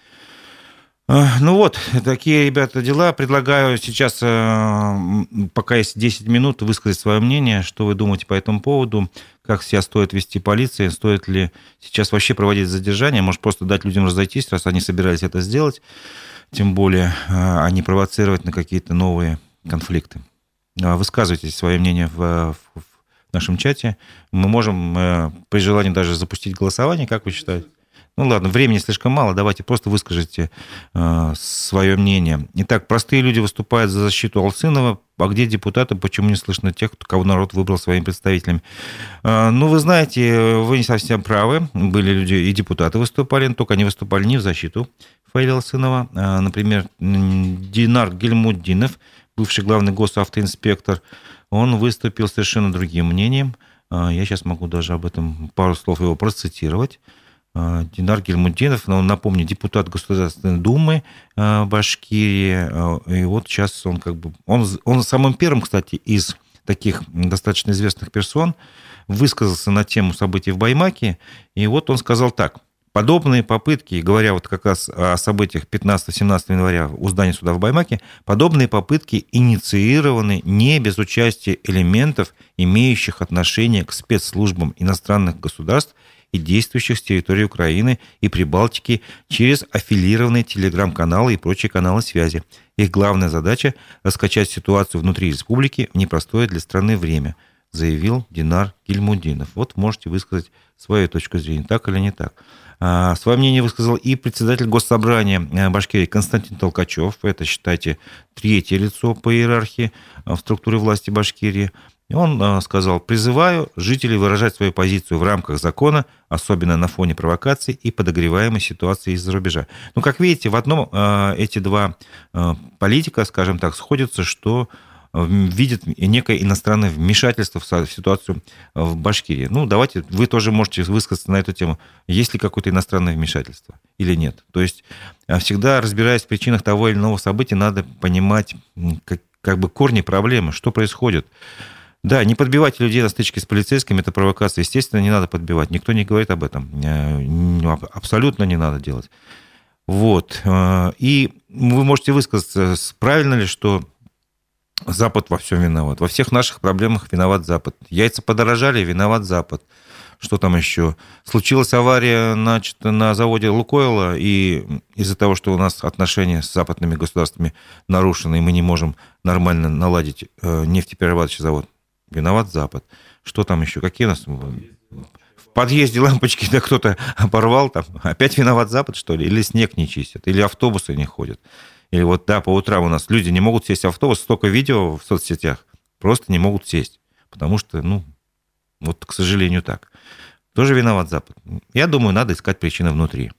A: Ну вот, такие, ребята, дела. Предлагаю сейчас, э, пока есть 10 минут, высказать свое мнение, что вы думаете по этому поводу, как себя стоит вести полиция, стоит ли сейчас вообще проводить задержание, может просто дать людям разойтись, раз они собирались это сделать, тем более, э, а не провоцировать на какие-то новые конфликты. А высказывайте свое мнение в, в нашем чате. Мы можем э, при желании даже запустить голосование, как вы считаете? Ну ладно, времени слишком мало, давайте просто выскажите э, свое мнение. Итак, простые люди выступают за защиту Алсынова, а где депутаты, почему не слышно тех, кого народ выбрал своими представителями? Э, ну, вы знаете, вы не совсем правы, были люди и депутаты выступали, только они выступали не в защиту Фаиля Алсынова. Э, например, Динар Гельмуддинов, бывший главный госавтоинспектор, он выступил совершенно другим мнением. Э, я сейчас могу даже об этом пару слов его процитировать. А, Динар Гельмудинов, ну, напомню, депутат Государственной Думы а, Башкирии. А, и вот сейчас он как бы... Он, он самым первым, кстати, из таких достаточно известных персон высказался на тему событий в Баймаке. И вот он сказал так. Подобные попытки, говоря вот как раз о событиях 15-17 января у здания суда в Баймаке, подобные попытки инициированы не без участия элементов, имеющих отношение к спецслужбам иностранных государств и действующих с территории Украины и Прибалтики через аффилированные телеграм-каналы и прочие каналы связи. Их главная задача – раскачать ситуацию внутри республики в непростое для страны время, заявил Динар Гильмудинов. Вот можете высказать свою точку зрения, так или не так. А, свое мнение высказал и председатель Госсобрания э, Башкирии Константин Толкачев. Это, считайте, третье лицо по иерархии э, в структуре власти Башкирии. Он э, сказал, призываю жителей выражать свою позицию в рамках закона, особенно на фоне провокаций и подогреваемой ситуации из-за рубежа. Ну, как видите, в одном эти два политика, скажем так, сходятся, что видят некое иностранное вмешательство в ситуацию в Башкирии. Ну, давайте, вы тоже можете высказаться на эту тему. Есть ли какое-то иностранное вмешательство или нет? То есть всегда разбираясь в причинах того или иного события, надо понимать как, как бы корни проблемы, что происходит. Да, не подбивать людей на стычке с полицейскими – это провокация. Естественно, не надо подбивать. Никто не говорит об этом. Э, абсолютно не надо делать. Вот. Э, и вы можете высказаться, правильно ли, что Запад во всем виноват. Во всех наших проблемах виноват Запад. Яйца подорожали, виноват Запад. Что там еще? Случилась авария значит, на заводе Лукойла, и из-за того, что у нас отношения с западными государствами нарушены, и мы не можем нормально наладить э, нефтеперерабатывающий завод, Виноват Запад. Что там еще? Какие у нас... В подъезде лампочки да кто-то оборвал там. Опять виноват Запад, что ли? Или снег не чистят? Или автобусы не ходят? Или вот, да, по утрам у нас люди не могут сесть в автобус, столько видео в соцсетях, просто не могут сесть. Потому что, ну, вот, к сожалению, так. Тоже виноват Запад. Я думаю, надо искать причины внутри.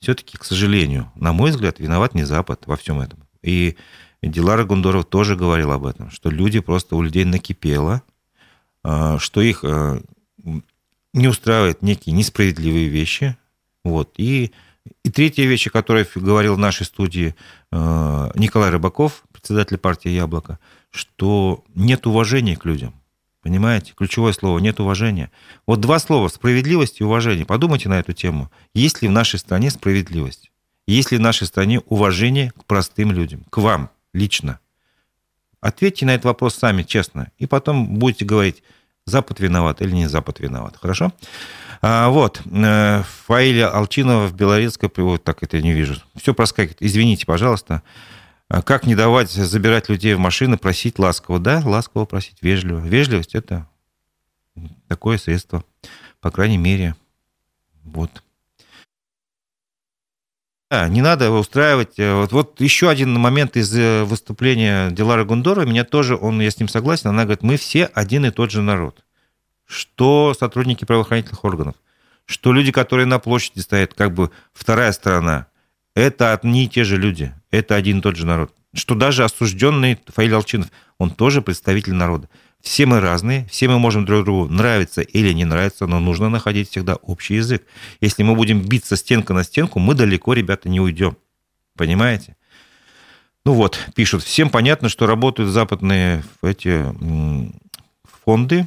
A: Все-таки, к сожалению, на мой взгляд, виноват не Запад во всем этом. И Дилара Гундоров тоже говорил об этом, что люди просто у людей накипело, а, что их а, не устраивают некие несправедливые вещи. Вот. И, и третья вещь, о которой говорил в нашей студии а, Николай Рыбаков, председатель партии «Яблоко», что нет уважения к людям. Понимаете? Ключевое слово – нет уважения. Вот два слова – справедливость и уважение. Подумайте на эту тему. Есть ли в нашей стране справедливость? Есть ли в нашей стране уважение к простым людям, к вам – лично. Ответьте на этот вопрос сами, честно. И потом будете говорить, Запад виноват или не Запад виноват. Хорошо? А, вот. Э, Фаиля Алчинова в Белорецкой, вот так это я не вижу. Все проскакивает. Извините, пожалуйста. А как не давать забирать людей в машины, просить ласково? Да, ласково просить, вежливо. Вежливость – это такое средство, по крайней мере. Вот. Да, не надо устраивать. Э, вот, вот еще один момент из э, выступления Дилары Гундора. Меня тоже, он, я с ним согласен. Она говорит, мы все один и тот же народ. Что сотрудники правоохранительных органов, что люди, которые на площади стоят, как бы вторая сторона, это одни и те же люди. Это один и тот же народ. Что даже осужденный Фаиль Алчинов, он тоже представитель народа. Все мы разные, все мы можем друг другу нравиться или не нравиться, но нужно находить всегда общий язык. Если мы будем биться стенка на стенку, мы далеко, ребята, не уйдем. Понимаете? Ну вот, пишут, всем понятно, что работают западные эти фонды,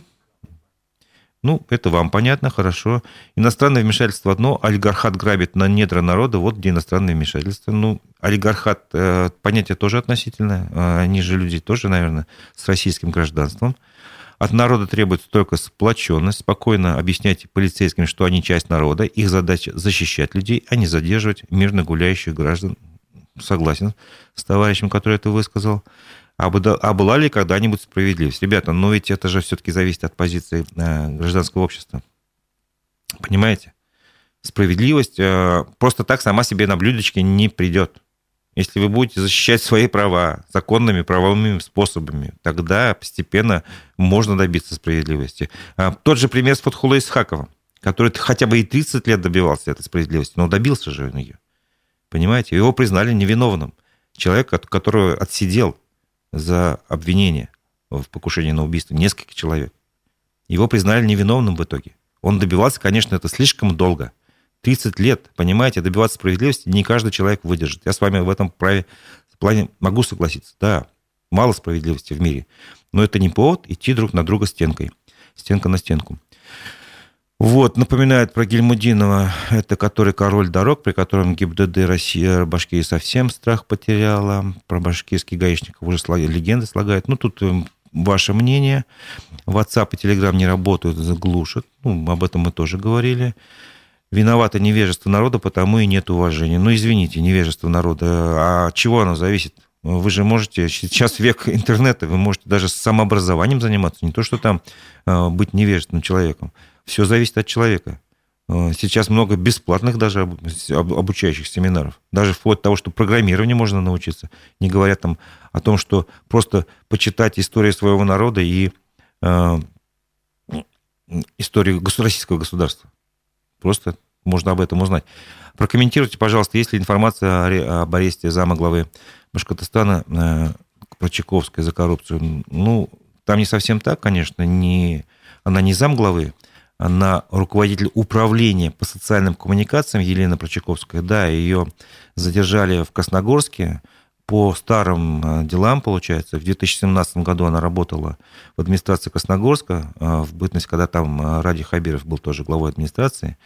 A: ну, это вам понятно, хорошо. Иностранное вмешательство одно, олигархат грабит на недра народа, вот где иностранное вмешательство. Ну, олигархат, э, понятие тоже относительное, э, они же люди тоже, наверное, с российским гражданством. От народа требуется только сплоченность. Спокойно объясняйте полицейским, что они часть народа. Их задача защищать людей, а не задерживать мирно гуляющих граждан. Согласен с товарищем, который это высказал. А, а была ли когда-нибудь справедливость? Ребята, но ведь это же все-таки зависит от позиции э, гражданского общества. Понимаете? Справедливость э, просто так сама себе на блюдечке не придет. Если вы будете защищать свои права законными правовыми способами, тогда постепенно можно добиться справедливости. А, тот же пример с Фатхулой Исхаковым, который хотя бы и 30 лет добивался этой справедливости, но добился же он ее. Понимаете? Его признали невиновным. Человек, который отсидел за обвинение в покушении на убийство несколько человек. Его признали невиновным в итоге. Он добивался, конечно, это слишком долго. 30 лет, понимаете, добиваться справедливости не каждый человек выдержит. Я с вами в этом праве, в плане могу согласиться. Да, мало справедливости в мире, но это не повод идти друг на друга стенкой. Стенка на стенку. Вот, напоминает про Гельмудинова, это который король дорог, при котором ГИБДД Россия Башкирия совсем страх потеряла. Про башкирских гаишников уже легенды слагают. Ну, тут эм, ваше мнение. WhatsApp и Telegram не работают, заглушат. Ну, об этом мы тоже говорили. Виновато невежество народа, потому и нет уважения. Ну, извините, невежество народа. А чего оно зависит? Вы же можете, сейчас век интернета, вы можете даже самообразованием заниматься, не то, что там э, быть невежественным человеком. Все зависит от человека. Э, сейчас много бесплатных даже обучающих семинаров. Даже вплоть до того, что программированию можно научиться. Не говоря там о том, что просто почитать историю своего народа и э, историю российского государства. Просто можно об этом узнать. Прокомментируйте, пожалуйста, есть ли информация об аресте зама главы Башкортостана э, Прочаковской за коррупцию. Ну, там не совсем так, конечно. Не, она не зам главы, на руководитель управления по социальным коммуникациям Елена Прочаковская. Да, ее задержали в Красногорске по старым э, делам, получается. В 2017 году она работала в администрации Красногорска, э, в бытность, когда там э, Ради Хабиров был тоже главой администрации.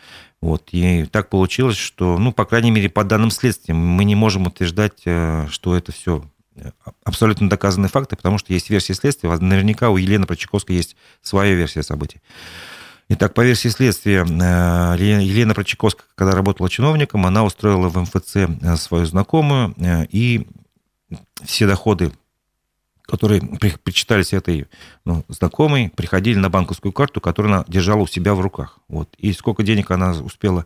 A: Вот. И так получилось, что, ну, по крайней мере, по данным следствия, мы не можем утверждать, что это все абсолютно доказанные факты, потому что есть версия следствия. Наверняка у Елены Прочаковской есть своя версия событий. Итак, по версии следствия, э, Елена Прочаковская, когда работала чиновником, она устроила в МФЦ э, свою знакомую, э, и все доходы, которые причитались этой ну, знакомой, приходили на банковскую карту, которую она держала у себя в руках. Вот. И сколько денег она успела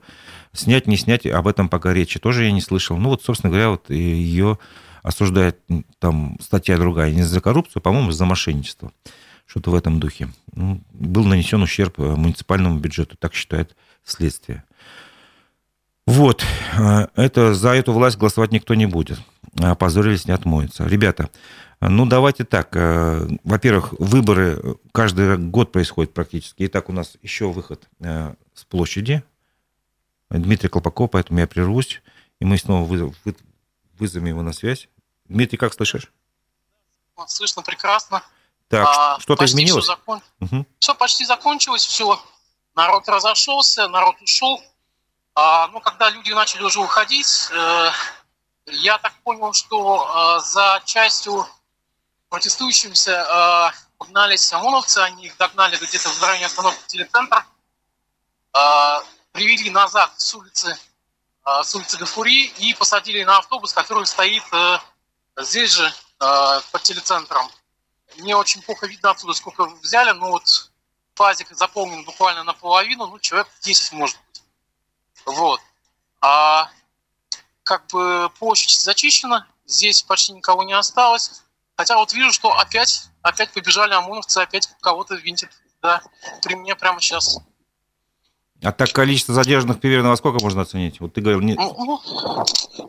A: снять, не снять, об этом пока речи тоже я не слышал. Ну вот, собственно говоря, вот ее осуждает там статья другая не за коррупцию, а, по-моему, за мошенничество что-то в этом духе. Ну, был нанесен ущерб э, муниципальному бюджету, так считает следствие. Вот, э, это, за эту власть голосовать никто не будет. Опозорились, не отмоются. Ребята, ну давайте так. Э, во-первых, выборы каждый год происходят практически. Итак, у нас еще выход с площади. Дмитрий Колпаков, поэтому я прервусь, и мы снова вызовем его на связь. Дмитрий, как слышишь?
F: Слышно прекрасно.
A: Так, а, что-то изменилось?
F: Все, закон... угу. все почти закончилось, все. Народ разошелся, народ ушел. А, ну, когда люди начали уже уходить, э, я так понял, что э, за частью
E: протестующимся э, угнались ОМОНовцы, они их догнали где-то в районе остановки телецентр, э, привели назад с улицы, э, с улицы Гафури и посадили на автобус, который стоит э, здесь же, э, под телецентром. Мне очень плохо видно отсюда, сколько взяли, но вот пазик заполнен буквально наполовину, ну, человек 10 может быть. Вот. А как бы площадь зачищена, здесь почти никого не осталось. Хотя вот вижу, что опять, опять побежали ОМОНовцы, опять кого-то винтят. Да, при мне прямо сейчас.
A: А так количество задержанных примерно во сколько можно оценить? Вот ты говорил... Не...
E: Ну, ну,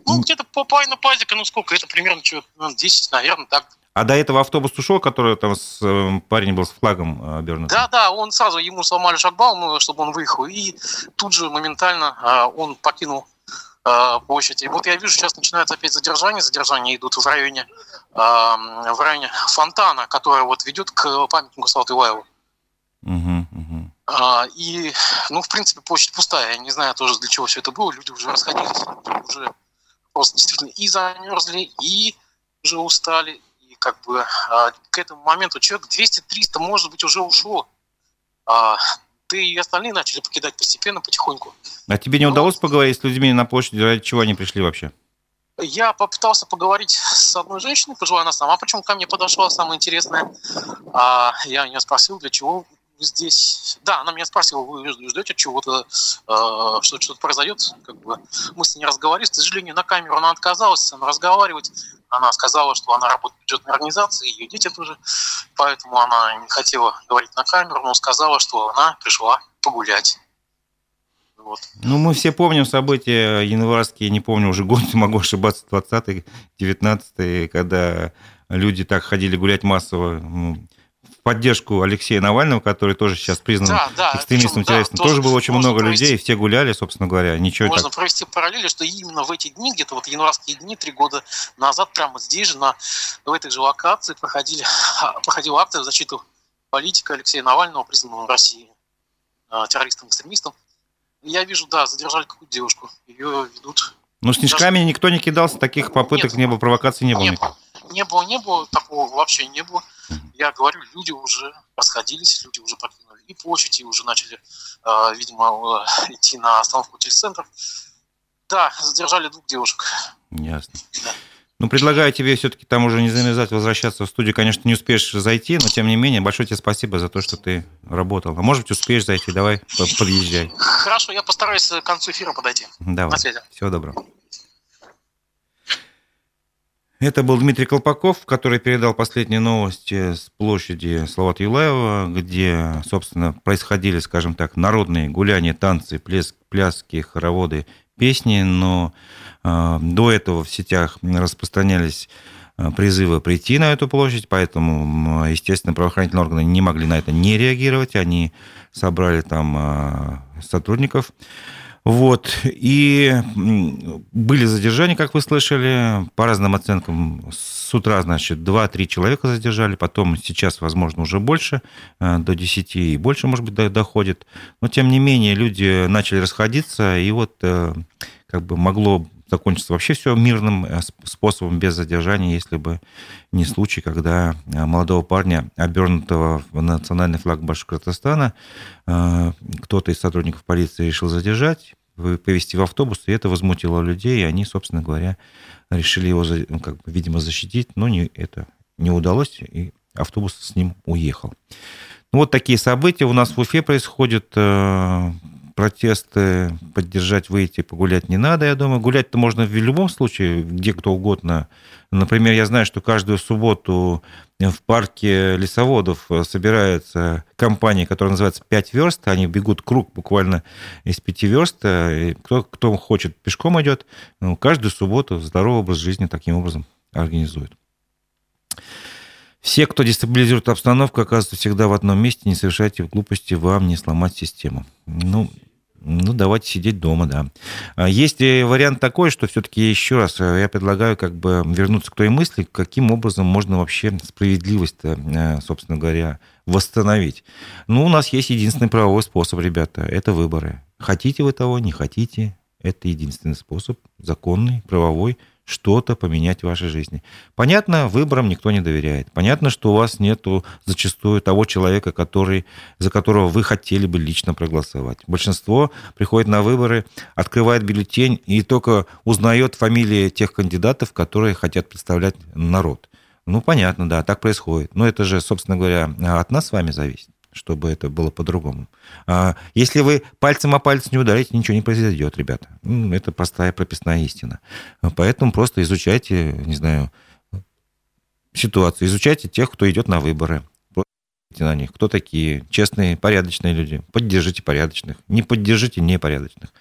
E: ну где-то по половину пазика, ну сколько, это примерно что, ну, 10, наверное, так.
A: А до этого автобус ушел, который там с, э, парень был с флагом э, обернут?
E: Да, да, он сразу, ему сломали шлагбаум, ну, чтобы он выехал, и тут же моментально а, он покинул а, площадь. И вот я вижу, сейчас начинается опять задержание. Задержания идут в районе, а, в районе фонтана, который вот ведет к памятнику Салату Иваеву.
A: Угу, угу.
E: И, ну, в принципе, площадь пустая. Я не знаю тоже, для чего все это было. Люди уже расходились, уже просто действительно и замерзли, и уже устали. Как бы к этому моменту человек 200-300, может быть, уже ушло ты и остальные начали покидать постепенно, потихоньку.
A: А тебе не ну, удалось поговорить с людьми на площади, ради чего они пришли вообще?
E: Я попытался поговорить с одной женщиной, пожилая она сама, почему ко мне подошла, самое интересное. А я ее спросил, для чего здесь... Да, она меня спросила, вы ждете чего-то, э, что что-то произойдет? Как бы мы с ней разговаривали, к сожалению, на камеру она отказалась со мной разговаривать. Она сказала, что она работает в бюджетной организации, ее дети тоже, поэтому она не хотела говорить на камеру, но сказала, что она пришла погулять.
A: Вот. Ну, мы все помним события январские, не помню уже год, могу ошибаться, 20-й, 19-й, когда люди так ходили гулять массово поддержку Алексея Навального, который тоже сейчас признан да, да, экстремистом, террористом. Да, тоже, тоже было очень много провести, людей, все гуляли, собственно говоря. Ничего
E: можно так... провести параллели, что именно в эти дни, где-то вот январские дни, три года назад, прямо здесь же, на, в этой же локации проходили, проходила акция в защиту политика Алексея Навального, признанного в России а, террористом-экстремистом. Я вижу, да, задержали какую-то девушку, ее ведут.
A: Ну, снежками Даже... никто не кидался, таких попыток Нет, не было, провокаций. Не было,
E: не было, не было, такого вообще не было. Я говорю, люди уже расходились, люди уже покинули и площадь, и уже начали, а, видимо, э, идти на остановку телецентров. Да, задержали двух девушек.
A: Ясно. Да. Ну, предлагаю тебе все-таки там уже не замерзать, возвращаться в студию. Конечно, не успеешь зайти, но тем не менее, большое тебе спасибо за то, что ты работал. А может быть, успеешь зайти, давай, подъезжай.
E: Хорошо, я постараюсь к концу эфира подойти.
A: Давай. На связи. Всего доброго. Это был Дмитрий Колпаков, который передал последние новости с площади Салавата Юлаева, где, собственно, происходили, скажем так, народные гуляния, танцы, плеск, пляски, хороводы, песни, но э, до этого в сетях распространялись э, призывы прийти на эту площадь, поэтому, естественно, правоохранительные органы не могли на это не реагировать, они собрали там э, сотрудников вот. И были задержания, как вы слышали, по разным оценкам. С утра, значит, 2-3 человека задержали, потом сейчас, возможно, уже больше, э, до 10 и больше, может быть, доходит. Но, тем не менее, люди начали расходиться, и вот э, как бы могло закончиться вообще все мирным э, способом, без задержания, если бы не случай, когда молодого парня, обернутого в национальный флаг Башкортостана, кто-то из сотрудников полиции решил задержать, повезти в автобус, и это возмутило людей, и они, собственно говоря, решили его, ну, как бы, видимо, защитить, но не, это не удалось, и автобус с ним уехал. Ну, вот такие события у нас в Уфе происходят. Э, протесты поддержать, выйти, погулять не надо, я думаю. Гулять-то можно в любом случае, где кто угодно. Например, я знаю, что каждую субботу в парке лесоводов собирается компания, которая называется «Пять верст». Они бегут круг буквально из пяти верст. Кто, кто хочет, пешком идет. Ну, каждую субботу здоровый образ жизни таким образом организует. Все, кто дестабилизирует обстановку, оказываются всегда в одном месте. Не совершайте глупости, вам не сломать систему. Ну, ну, давайте сидеть дома, да. А есть вариант такой, что все-таки еще раз э, я предлагаю как бы вернуться к той мысли, каким образом можно вообще справедливость, э, собственно говоря, восстановить. Ну, у нас есть единственный правовой способ, ребята, это выборы. Хотите вы того, не хотите, это единственный способ, законный, правовой, что-то поменять в вашей жизни. Понятно, выборам никто не доверяет. Понятно, что у вас нету зачастую того человека, который, за которого вы хотели бы лично проголосовать. Большинство приходит на выборы, открывает бюллетень и только узнает фамилии тех кандидатов, которые хотят представлять народ. Ну, понятно, да, так происходит. Но это же, собственно говоря, от нас с вами зависит чтобы это было по-другому. А если вы пальцем о палец не ударите, ничего не произойдет, ребята. Это простая прописная истина. Поэтому просто изучайте, не знаю, ситуацию, изучайте тех, кто идет на выборы. На них, кто такие честные, порядочные люди. Поддержите порядочных. Не поддержите непорядочных.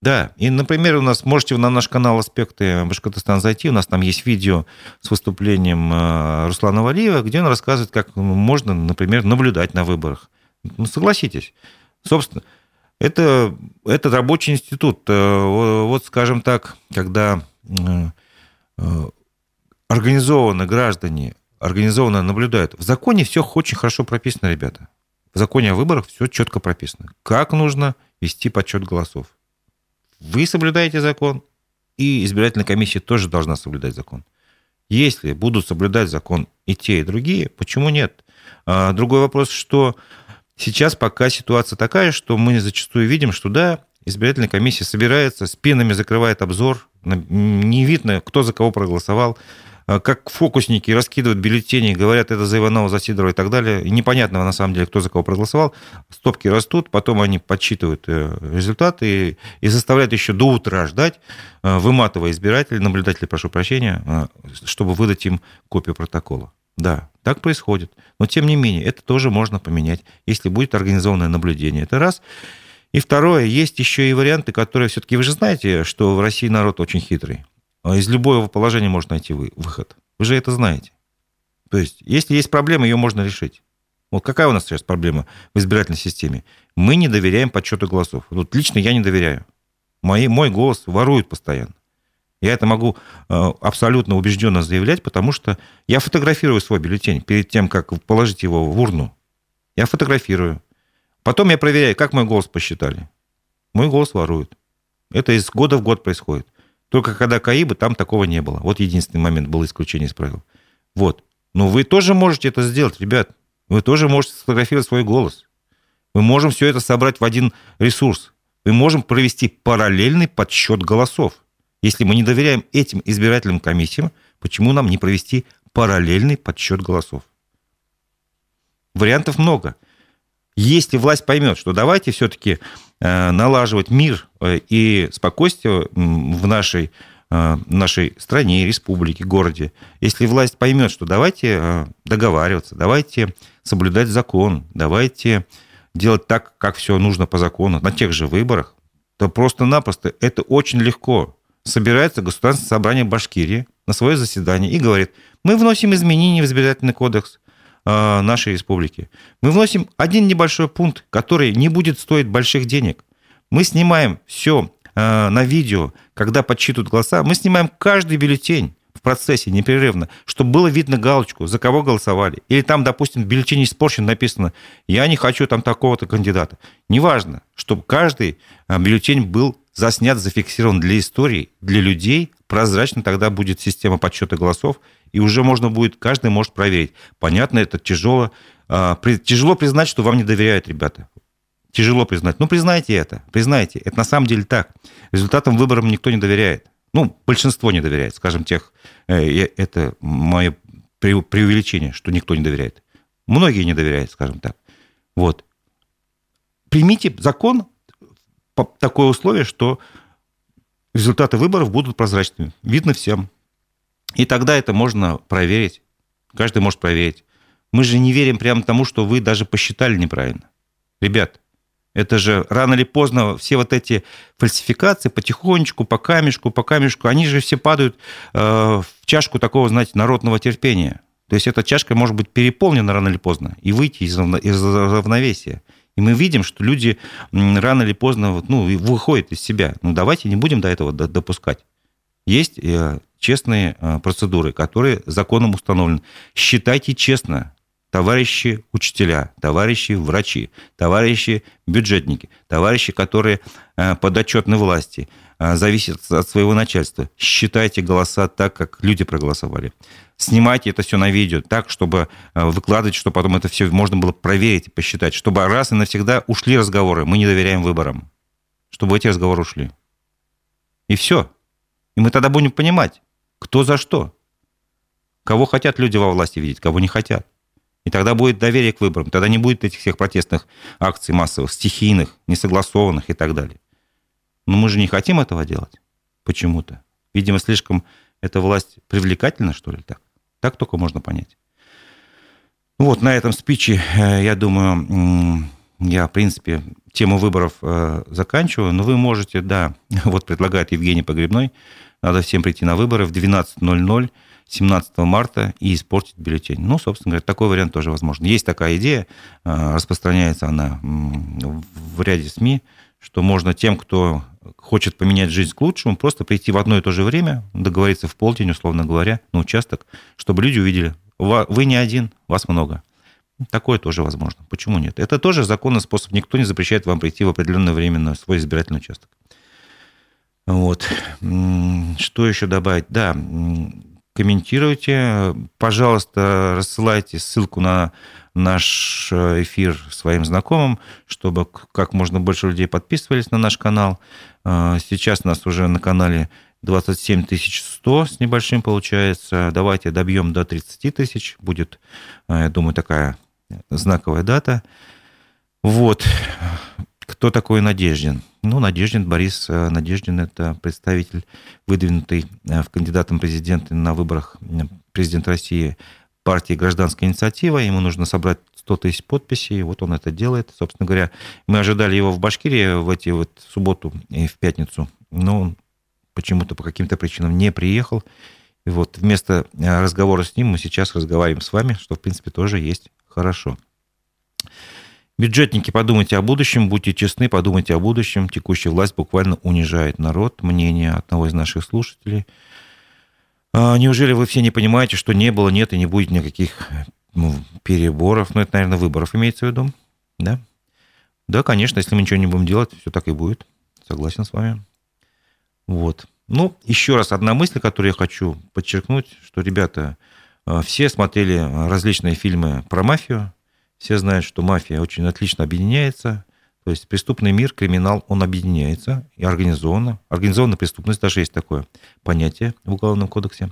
A: Да, и, например, у нас можете на наш канал «Аспекты Башкортостана» зайти, у нас там есть видео с выступлением э, Руслана Валиева, где он рассказывает, как можно, например, наблюдать на выборах. Ну, согласитесь, собственно, это, это рабочий институт. Э, вот, скажем так, когда э, организованно граждане организованно наблюдают. В законе все очень хорошо прописано, ребята. В законе о выборах все четко прописано. Как нужно вести подсчет голосов вы соблюдаете закон, и избирательная комиссия тоже должна соблюдать закон. Если будут соблюдать закон и те, и другие, почему нет? А, другой вопрос, что сейчас пока ситуация такая, что мы зачастую видим, что да, избирательная комиссия собирается, спинами закрывает обзор, не видно, кто за кого проголосовал, как фокусники раскидывают бюллетени, говорят, это за Иванова, за Сидорова и так далее. И непонятно, на самом деле, кто за кого проголосовал. Стопки растут, потом они подсчитывают э, результаты и, и заставляют еще до утра ждать, э, выматывая избирателей, наблюдателей, прошу прощения, э, чтобы выдать им копию протокола. Да, так происходит. Но, тем не менее, это тоже можно поменять, если будет организованное наблюдение. Это раз. И второе, есть еще и варианты, которые все-таки, вы же знаете, что в России народ очень хитрый. А из любого положения можно найти выход. Вы же это знаете. То есть, если есть проблема, ее можно решить. Вот какая у нас сейчас проблема в избирательной системе? Мы не доверяем подсчету голосов. Вот лично я не доверяю. Мои, мой голос воруют постоянно. Я это могу э, абсолютно убежденно заявлять, потому что я фотографирую свой бюллетень перед тем, как положить его в урну. Я фотографирую. Потом я проверяю, как мой голос посчитали. Мой голос воруют. Это из года в год происходит. Только когда КАИБы, там такого не было. Вот единственный момент был исключение из правил. Вот. Но вы тоже можете это сделать, ребят. Вы тоже можете сфотографировать свой голос. Мы можем все это собрать в один ресурс. Мы можем провести параллельный подсчет голосов. Если мы не доверяем этим избирательным комиссиям, почему нам не провести параллельный подсчет голосов? Вариантов много. Если власть поймет, что давайте все-таки налаживать мир э, и спокойствие в нашей, э, нашей стране, республике, городе, если власть поймет, что давайте договариваться, давайте соблюдать закон, давайте делать так, как все нужно по закону, на тех же выборах, то просто-напросто это очень легко. Собирается Государственное собрание Башкирии на свое заседание и говорит, мы вносим изменения в избирательный кодекс, Э, нашей республики. Мы вносим один небольшой пункт, который не будет стоить больших денег. Мы снимаем все э, на видео, когда подсчитывают голоса, мы снимаем каждый бюллетень в процессе непрерывно, чтобы было видно галочку, за кого голосовали. Или там, допустим, в бюллетене испорчен написано «Я не хочу там такого-то кандидата». Неважно, чтобы каждый э, бюллетень был заснят, зафиксирован для истории, для людей. Прозрачно тогда будет система подсчета голосов, и уже можно будет, каждый может проверить. Понятно, это тяжело. А, тяжело признать, что вам не доверяют ребята. Тяжело признать. Ну, признайте это, признайте. Это на самом деле так. Результатам выборам никто не доверяет. Ну, большинство не доверяет, скажем, тех. Э, это мое преувеличение, что никто не доверяет. Многие не доверяют, скажем так. Вот. Примите закон, такое условие, что результаты выборов будут прозрачными. Видно всем. И тогда это можно проверить. Каждый может проверить. Мы же не верим прямо тому, что вы даже посчитали неправильно. Ребят, это же рано или поздно все вот эти фальсификации потихонечку, по камешку, по камешку, они же все падают э, в чашку такого, знаете, народного терпения. То есть эта чашка может быть переполнена рано или поздно и выйти из, равновесия. И мы видим, что люди рано или поздно ну, выходят из себя. Ну, давайте не будем до этого допускать. Есть э, честные э, процедуры, которые законом установлены. Считайте честно товарищи учителя, товарищи врачи, товарищи бюджетники, товарищи, которые э, подотчетны власти, э, зависят от своего начальства. Считайте голоса так, как люди проголосовали. Снимайте это все на видео так, чтобы э, выкладывать, чтобы потом это все можно было проверить посчитать, чтобы раз и навсегда ушли разговоры. Мы не доверяем выборам. Чтобы эти разговоры ушли. И все. И мы тогда будем понимать, кто за что. Кого хотят люди во власти видеть, кого не хотят. И тогда будет доверие к выборам. Тогда не будет этих всех протестных акций массовых, стихийных, несогласованных и так далее. Но мы же не хотим этого делать почему-то. Видимо, слишком эта власть привлекательна, что ли, так? Так только можно понять. Вот, на этом спиче, э, я думаю, я, в принципе, тему выборов э, заканчиваю, но вы можете, да, вот предлагает Евгений Погребной, надо всем прийти на выборы в 12.00 17 марта и испортить бюллетень. Ну, собственно говоря, такой вариант тоже возможен. Есть такая идея, э, распространяется она в ряде СМИ, что можно тем, кто хочет поменять жизнь к лучшему, просто прийти в одно и то же время, договориться в полдень, условно говоря, на участок, чтобы люди увидели, вы не один, вас много. Такое тоже возможно. Почему нет? Это тоже законный способ. Никто не запрещает вам прийти в определенное время на свой избирательный участок. Вот. Что еще добавить? Да, комментируйте. Пожалуйста, рассылайте ссылку на наш э, эфир своим знакомым, чтобы как можно больше людей подписывались на наш канал. Э, сейчас нас уже на канале 27 100 с небольшим получается. Давайте добьем до 30 тысяч. Будет, э, я думаю, такая знаковая дата. Вот. Кто такой Надеждин? Ну, Надеждин Борис э, Надеждин – это представитель, выдвинутый э, в кандидатом президента на выборах э, президента России партии «Гражданская инициатива». Ему нужно собрать 100 тысяч подписей, вот он это делает. Собственно говоря, мы ожидали его в Башкирии в эти вот субботу и в пятницу, но он почему-то по каким-то причинам не приехал. И вот вместо разговора с ним мы сейчас разговариваем с вами, что, в принципе, тоже есть хорошо. Бюджетники, подумайте о будущем, будьте честны, подумайте о будущем. Текущая власть буквально унижает народ. Мнение одного из наших слушателей. А, неужели вы все не понимаете, что не было, нет и не будет никаких ну, переборов? Ну, это, наверное, выборов имеется в виду, да? Да, конечно, если мы ничего не будем делать, все так и будет. Согласен с вами. Вот. Ну, еще раз, одна мысль, которую я хочу подчеркнуть, что, ребята, а, все смотрели различные фильмы про мафию, все знают, что мафия очень отлично объединяется. То есть преступный мир, криминал, он объединяется и организованно. Организованная преступность, даже есть такое понятие в Уголовном кодексе.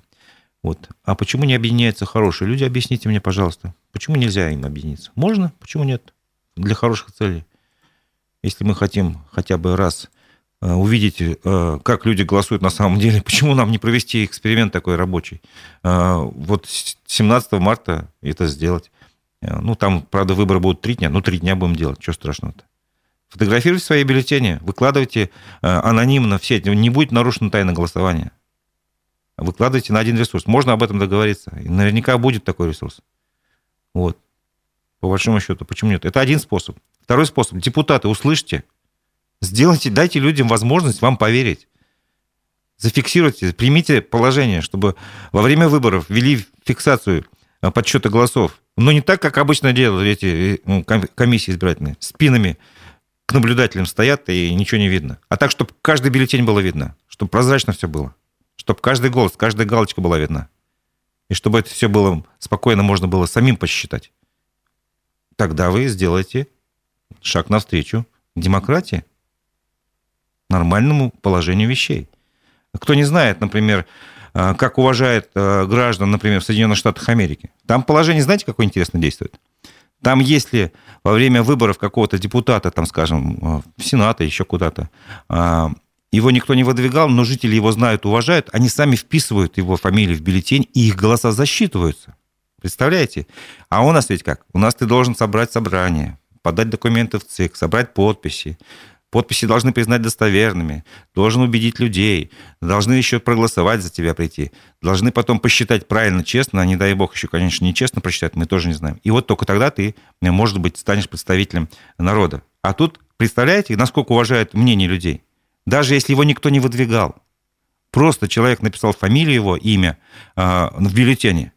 A: Вот. А почему не объединяются хорошие люди? Объясните мне, пожалуйста. Почему нельзя им объединиться? Можно, почему нет? Для хороших целей. Если мы хотим хотя бы раз э, увидеть, э, как люди голосуют на самом деле, почему нам не провести эксперимент такой рабочий? Э, вот 17 марта это сделать. Э, ну, там, правда, выборы будут три дня, но три дня будем делать, что страшного-то. Фотографируйте свои бюллетени, выкладывайте э, анонимно все, не будет нарушено тайна голосования. Выкладывайте на один ресурс. Можно об этом договориться. И наверняка будет такой ресурс. Вот. По большому счету, почему нет? Это один способ. Второй способ. Депутаты, услышьте. Сделайте, дайте людям возможность вам поверить. Зафиксируйте, примите положение, чтобы во время выборов ввели фиксацию подсчета голосов но не так, как обычно делают эти ну, комиссии избирательные. Спинами к наблюдателям стоят, и ничего не видно. А так, чтобы каждый бюллетень было видно, чтобы прозрачно все было. Чтобы каждый голос, каждая галочка была видна. И чтобы это все было спокойно, можно было самим посчитать. Тогда вы сделаете шаг навстречу демократии, нормальному положению вещей. Кто не знает, например, а, как уважает а, граждан, например, в Соединенных Штатах Америки. Там положение, знаете, какое интересно действует? Там, если во время выборов какого-то депутата, там, скажем, а, в Сенат, еще куда-то, его никто не выдвигал, но жители его знают, уважают, они сами вписывают его фамилию в бюллетень, и их голоса засчитываются. Представляете? А у нас ведь как? У нас ты должен собрать собрание, подать документы в ЦИК, собрать подписи, Подписи должны признать достоверными, должен убедить людей, должны еще проголосовать за тебя прийти, должны потом посчитать правильно, честно, а не дай бог еще, конечно, нечестно просчитать, мы тоже не знаем. И вот только тогда ты, может быть, станешь представителем народа. А тут, представляете, насколько уважают мнение людей? Даже если его никто не выдвигал, просто человек написал фамилию его, имя э, в бюллетене,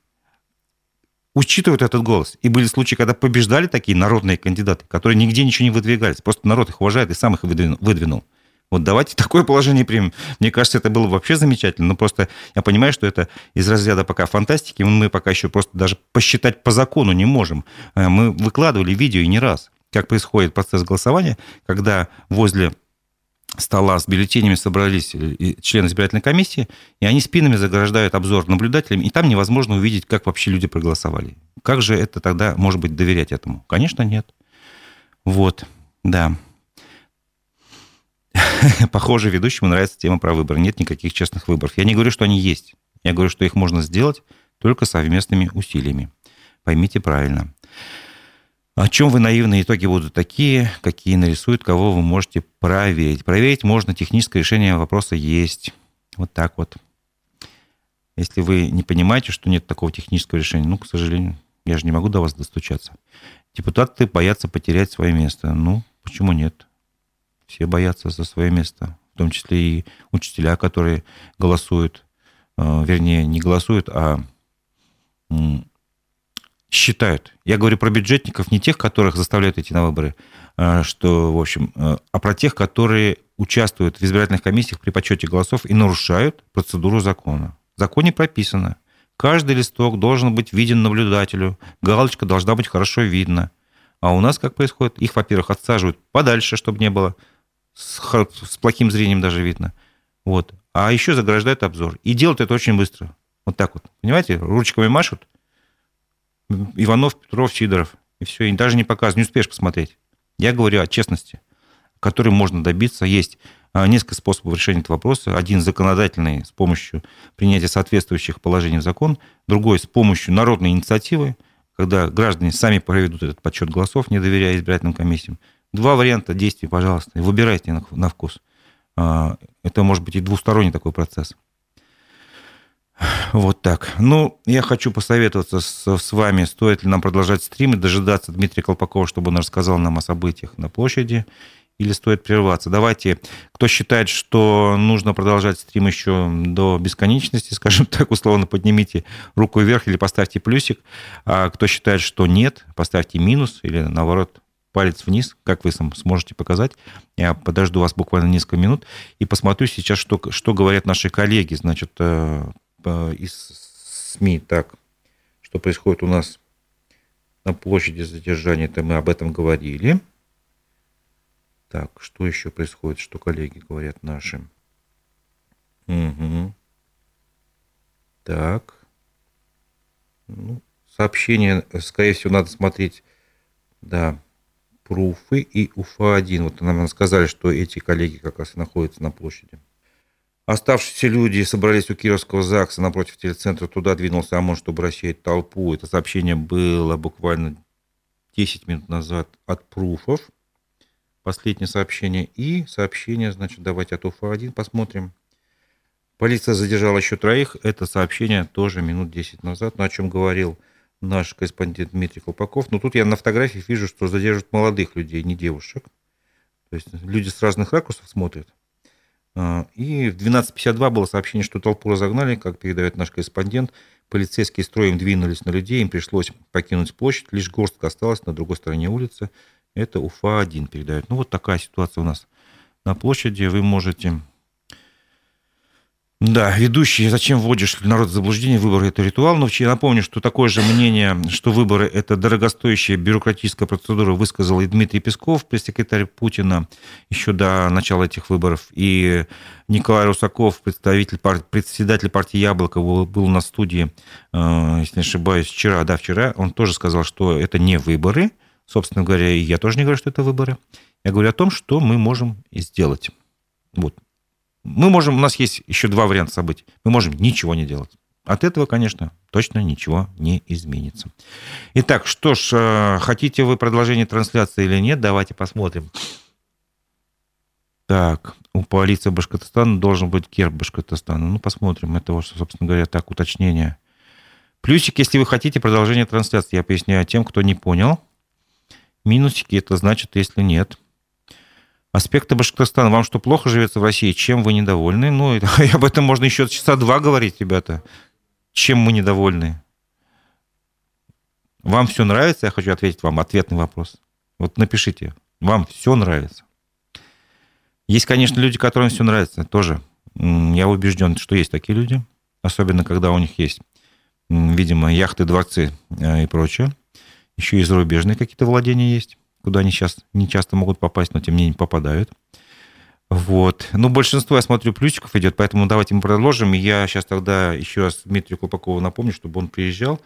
A: учитывают этот голос. И были случаи, когда побеждали такие народные кандидаты, которые нигде ничего не выдвигались. Просто народ их уважает и сам их выдвинул. Вот давайте такое положение примем. Мне кажется, это было вообще замечательно. Но просто я понимаю, что это из разряда пока фантастики. Мы пока еще просто даже посчитать по закону не можем. Э, мы выкладывали видео и не раз, как происходит процесс голосования, когда возле стола с бюллетенями собрались э, члены избирательной комиссии, и они спинами заграждают обзор наблюдателям, и там невозможно увидеть, как вообще люди проголосовали. Как же это тогда, может быть, доверять этому? Конечно, нет. Вот, да. Похоже, ведущему нравится тема про выборы. Нет никаких честных выборов. Я не говорю, что они есть. Я говорю, что их можно сделать только совместными усилиями. Поймите правильно. О чем вы наивные итоги будут такие, какие нарисуют, кого вы можете проверить. Проверить можно, техническое решение вопроса есть. Вот так вот. Если вы не понимаете, что нет такого технического решения, ну, к сожалению, я же не могу до вас достучаться. Депутаты боятся потерять свое место. Ну, почему нет? Все боятся за свое место, в том числе и учителя, которые голосуют, э, вернее, не голосуют, а считают. Я говорю про бюджетников, не тех, которых заставляют идти на выборы, а, что, в общем, э, а про тех, которые участвуют в избирательных комиссиях при подсчете голосов и нарушают процедуру закона. В законе прописано, каждый листок должен быть виден наблюдателю, галочка должна быть хорошо видна. А у нас как происходит? Их, во-первых, отсаживают подальше, чтобы не было с, с плохим зрением даже видно. Вот. А еще заграждают обзор. И делают это очень быстро. Вот так вот. Понимаете? Ручками машут – Иванов, Петров, Сидоров. И все, и даже не показывают, не успеешь посмотреть. Я говорю о честности, которой можно добиться. Есть а, несколько способов решения этого вопроса. Один законодательный с помощью принятия соответствующих положений в закон, другой с помощью народной инициативы, когда граждане сами проведут этот подсчет голосов, не доверяя избирательным комиссиям. Два варианта действий, пожалуйста, выбирайте на, вкус. А, это может быть и двусторонний такой процесс. Вот так. Ну, я хочу посоветоваться с, с вами, стоит ли нам продолжать стрим и дожидаться Дмитрия Колпакова, чтобы он рассказал нам о событиях на площади, или стоит прерваться. Давайте, кто считает, что нужно продолжать стрим еще до бесконечности, скажем так, условно, поднимите руку вверх или поставьте плюсик. А кто считает, что нет, поставьте минус или, наоборот, палец вниз, как вы сам сможете показать. Я подожду вас буквально несколько минут и посмотрю сейчас, что, что говорят наши коллеги. Значит, э, из СМИ. Так, что происходит у нас на площади задержания, это мы об этом говорили. Так, что еще происходит, что коллеги говорят наши? Угу. Так. Ну, сообщение, скорее всего, надо смотреть, да, пруфы и УФА-1. Вот нам сказали, что эти коллеги как раз находятся на площади. Оставшиеся люди собрались у Кировского ЗАГСа напротив телецентра. Туда двинулся ОМОН, чтобы рассеять толпу. Это сообщение было буквально 10 минут назад от Пруфов. Последнее сообщение. И сообщение, значит, давайте от УФА-1 посмотрим. Полиция задержала еще троих. Это сообщение тоже минут 10 назад, но о чем говорил наш корреспондент Дмитрий Колпаков. Но тут я на фотографии вижу, что задерживают молодых людей, не девушек. То есть люди с разных ракурсов смотрят. А, и в 12.52 было сообщение, что толпу разогнали, как передает наш корреспондент. Полицейские строем двинулись на людей, им пришлось покинуть площадь, лишь горстка осталась на другой стороне улицы. Это Уфа-1 передает. Ну, вот такая ситуация у нас на площади. Вы можете да, ведущий, зачем вводишь народ в заблуждение, выборы – это ритуал. Но я напомню, что такое же мнение, что выборы – это дорогостоящая бюрократическая процедура, высказал и Дмитрий Песков, пресс-секретарь Путина, еще до начала этих выборов. И Николай Русаков, представитель, председатель партии «Яблоко», был, на студии, э, если не ошибаюсь, вчера, да, вчера. Он тоже сказал, что это не выборы. Собственно говоря, и я тоже не говорю, что это выборы. Я говорю о том, что мы можем сделать. Вот, мы можем, у нас есть еще два варианта событий. Мы можем ничего не делать. От этого, конечно, точно ничего не изменится. Итак, что ж, э, хотите вы продолжение трансляции или нет, давайте посмотрим. Так, у полиции Башкортостана должен быть герб Башкортостана. Ну, посмотрим. Это, собственно говоря, так, уточнение. Плюсик, если вы хотите продолжение трансляции. Я поясняю тем, кто не понял. Минусики, это значит, если нет. Аспекты Башкортостана. Вам что, плохо живется в России? Чем вы недовольны? Ну, об этом можно еще часа два говорить, ребята. Чем мы недовольны? Вам все нравится? Я хочу ответить вам ответный вопрос. Вот напишите, вам все нравится? Есть, конечно, люди, которым все нравится тоже. Я убежден, что есть такие люди, особенно когда у них есть, видимо, яхты, дворцы э, и прочее. Еще и зарубежные какие-то владения есть, куда они сейчас не часто могут попасть, но тем не менее попадают. Вот. Ну, большинство, я смотрю, плюсиков идет, поэтому давайте мы продолжим. Я сейчас тогда еще раз Дмитрию Колпакову напомню, чтобы он приезжал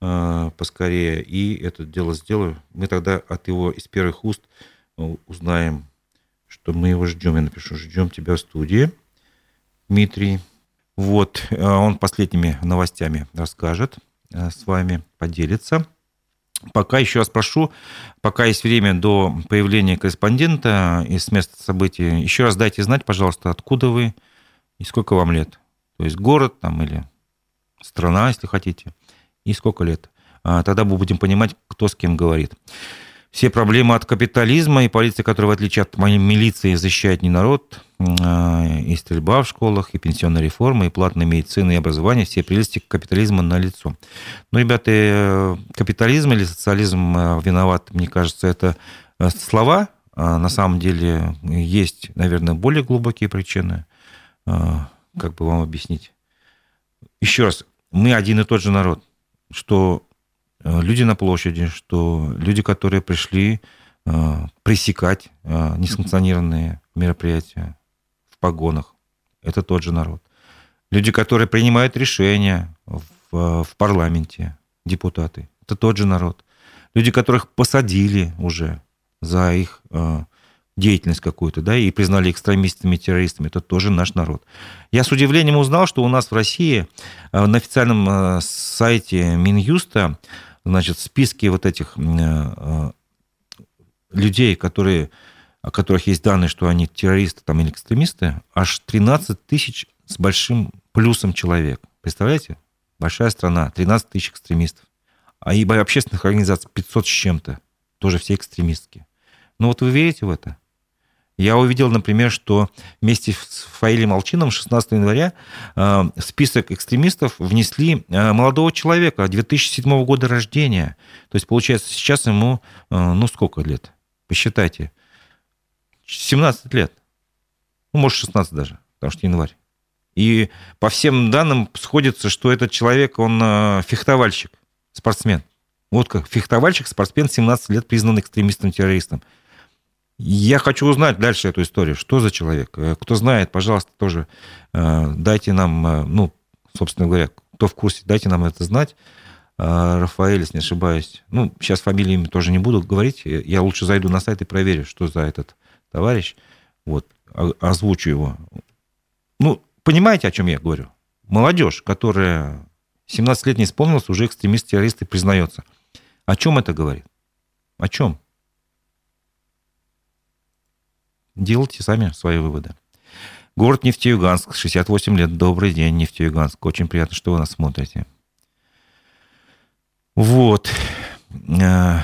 A: э, поскорее, и это дело сделаю. Мы тогда от его из первых уст э, узнаем, что мы его ждем. Я напишу, ждем тебя в студии, Дмитрий. Вот, э, он последними новостями расскажет э, с вами, поделится. Пока еще раз прошу, пока есть время до появления корреспондента из места событий, еще раз дайте знать, пожалуйста, откуда вы и сколько вам лет. То есть город там или страна, если хотите, и сколько лет. А тогда мы будем понимать, кто с кем говорит. Все проблемы от капитализма и полиция, которая, в отличие от моей милиции, защищает не народ, а, и стрельба в школах, и пенсионная реформа, и платная медицина, и образование, все прелести капитализма на лицо. Но, ребята, э, капитализм или социализм э, виноват, мне кажется, это э, слова. А на самом деле есть, наверное, более глубокие причины. Как бы вам объяснить? Еще раз, мы один и тот же народ, что люди на площади, что люди, которые пришли пресекать несанкционированные мероприятия, в погонах. Это тот же народ. Люди, которые принимают решения в, в парламенте, депутаты. Это тот же народ. Люди, которых посадили уже за их э, деятельность какую-то, да, и признали экстремистами, террористами, это тоже наш народ. Я с удивлением узнал, что у нас в России э, на официальном э, сайте Минюста, значит, в списке вот этих э, людей, которые о которых есть данные, что они террористы там, или экстремисты, аж 13 тысяч с большим плюсом человек. Представляете? Большая страна, 13 тысяч экстремистов. А и общественных организаций 500 с чем-то. Тоже все экстремистские. Ну вот вы верите в это? Я увидел, например, что вместе с Фаилем Молчином 16 января э, в список экстремистов внесли э, молодого человека 2007 года рождения. То есть, получается, сейчас ему, э, ну, сколько лет? Посчитайте. 17 лет. Ну, может, 16 даже, потому что январь. И по всем данным сходится, что этот человек, он фехтовальщик, спортсмен. Вот как фехтовальщик, спортсмен, 17 лет признан экстремистом-террористом. Я хочу узнать дальше эту историю. Что за человек? Э, кто знает, пожалуйста, тоже э, дайте нам, ну, собственно говоря, кто в курсе, дайте нам это знать. Рафаэль, если не ошибаюсь. Ну, сейчас фамилиями тоже не буду говорить. Я лучше зайду на сайт и проверю, что за этот товарищ, вот, озвучу его. Ну, понимаете, о чем я говорю? Молодежь, которая 17 лет не исполнилась, уже экстремист-террорист и признается. О чем это говорит? О чем? Делайте сами свои выводы. Город Нефтеюганск, 68 лет. Добрый день, Нефтеюганск. Очень приятно, что вы нас смотрите. Вот. Э,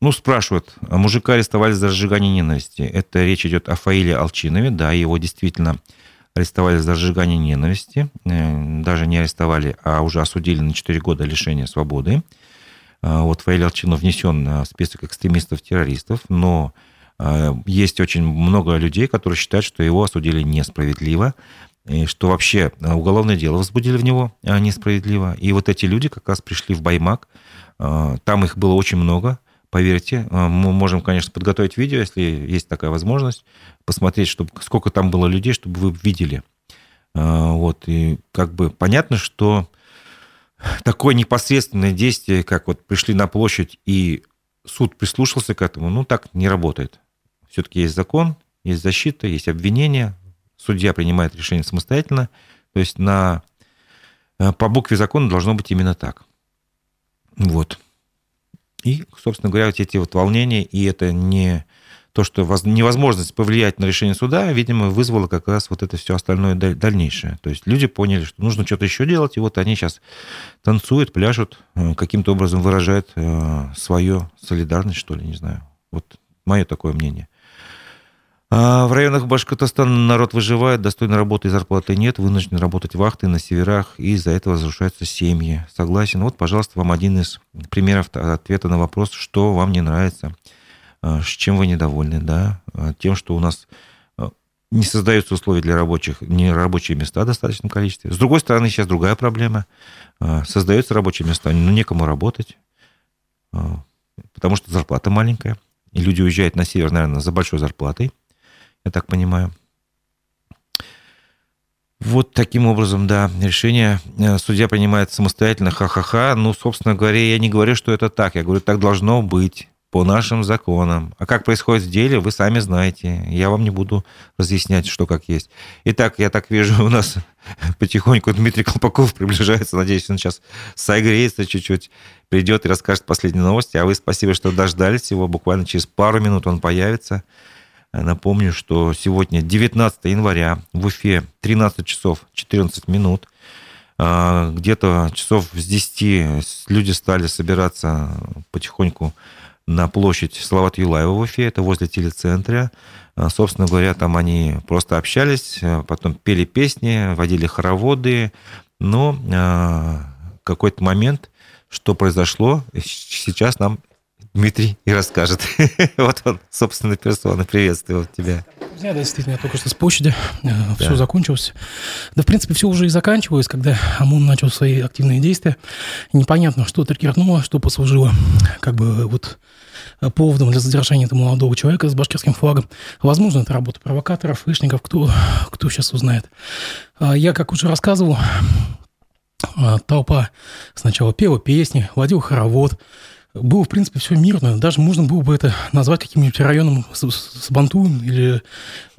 A: ну, спрашивают, а мужика арестовали за разжигание ненависти. Это речь идет о Фаиле Алчинове, да, его действительно арестовали за разжигание ненависти. Э, даже не арестовали, а уже осудили на 4 года лишения свободы. А вот Фаиль Алчинов внесен в список экстремистов-террористов, но э, есть очень много людей, которые считают, что его осудили несправедливо, и что вообще уголовное дело возбудили в него а, несправедливо. И вот эти люди как раз пришли в Баймак, там их было очень много, Поверьте, мы можем, конечно, подготовить видео, если есть такая возможность, посмотреть, чтобы, сколько там было людей, чтобы вы видели. Вот, и как бы понятно, что такое непосредственное действие, как вот пришли на площадь и суд прислушался к этому, ну, так не работает. Все-таки есть закон, есть защита, есть обвинение, судья принимает решение самостоятельно, то есть на, э, по букве закона должно быть именно так. Вот. И, собственно говоря, вот эти вот волнения, и это не то, что невозможность повлиять на решение суда, видимо, вызвало как раз вот это все остальное дальнейшее. То есть люди поняли, что нужно что-то еще делать, и вот они сейчас танцуют, пляшут, э, каким-то образом выражают э, свою солидарность, что ли, не знаю. Вот мое такое мнение. А в районах Башкортостана народ выживает, достойной работы и зарплаты нет, вынужден работать вахты на северах, и из-за этого разрушаются семьи. Согласен. Вот, пожалуйста, вам один из примеров ответа на вопрос, что вам не нравится, а, с чем вы недовольны, да, а, тем, что у нас не создаются условия для рабочих, не рабочие места в достаточном количестве. С другой стороны, сейчас другая проблема. Создаются рабочие места, но некому работать, потому что зарплата маленькая, и люди уезжают на север, наверное, за большой зарплатой я так понимаю. Вот таким образом, да, решение э, судья принимает самостоятельно, ха-ха-ха. Ну, собственно говоря, я не говорю, что это так. Я говорю, так должно быть по нашим законам. А как происходит в деле, вы сами знаете. Я вам не буду разъяснять, что как есть. Итак, я так вижу, у нас потихоньку Дмитрий Колпаков приближается. Надеюсь, он сейчас согреется чуть-чуть, придет и расскажет последние новости. А вы спасибо, что дождались его. Буквально через пару минут он появится. Напомню, что сегодня 19 января в Уфе 13 часов 14 минут. А, где-то часов с 10 люди стали собираться потихоньку на площадь Салават Юлаева в Уфе, это возле телецентра. А, собственно говоря, там они просто общались, а, потом пели песни, водили хороводы, но какой-то момент, что произошло, сейчас нам Дмитрий и расскажет. вот он, собственно, персона. Приветствую тебя.
E: Друзья, да, действительно, я только что с площади. Э, да. Все закончилось. Да, в принципе, все уже и заканчивалось, когда ОМОН начал свои активные действия. Непонятно, что триггернуло, что послужило как бы вот поводом для задержания этого молодого человека с башкирским флагом. Возможно, это работа провокаторов, флешников, кто, кто сейчас узнает. А я, как уже рассказывал, а, толпа сначала пела песни, водил хоровод, было, в принципе, все мирно. Даже можно было бы это назвать каким-нибудь районом Сабанту или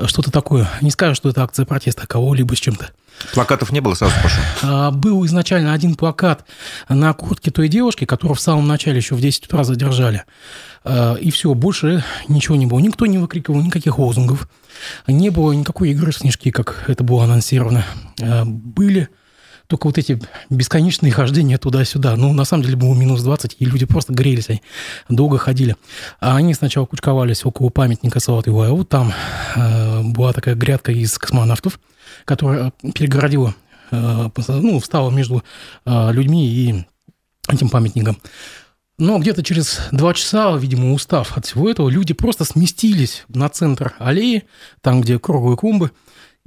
E: что-то такое. Не скажу, что это акция протеста кого-либо с чем-то.
A: Плакатов не было, сразу пошел.
E: А, был изначально один плакат на куртке той девушки, которую в самом начале еще в 10 утра задержали. А, и все, больше ничего не было. Никто не выкрикивал никаких лозунгов. Не было никакой игры в снежки, как это было анонсировано. А, были только вот эти бесконечные хождения туда-сюда. Ну, на самом деле было минус 20, и люди просто грелись, они долго ходили. А они сначала кучковались около памятника Салату Иваеву. Там э, была такая грядка из космонавтов, которая перегородила, э, ну, встала между э, людьми и этим памятником. Но где-то через два часа, видимо, устав от всего этого, люди просто сместились на центр аллеи, там, где круглые клумбы,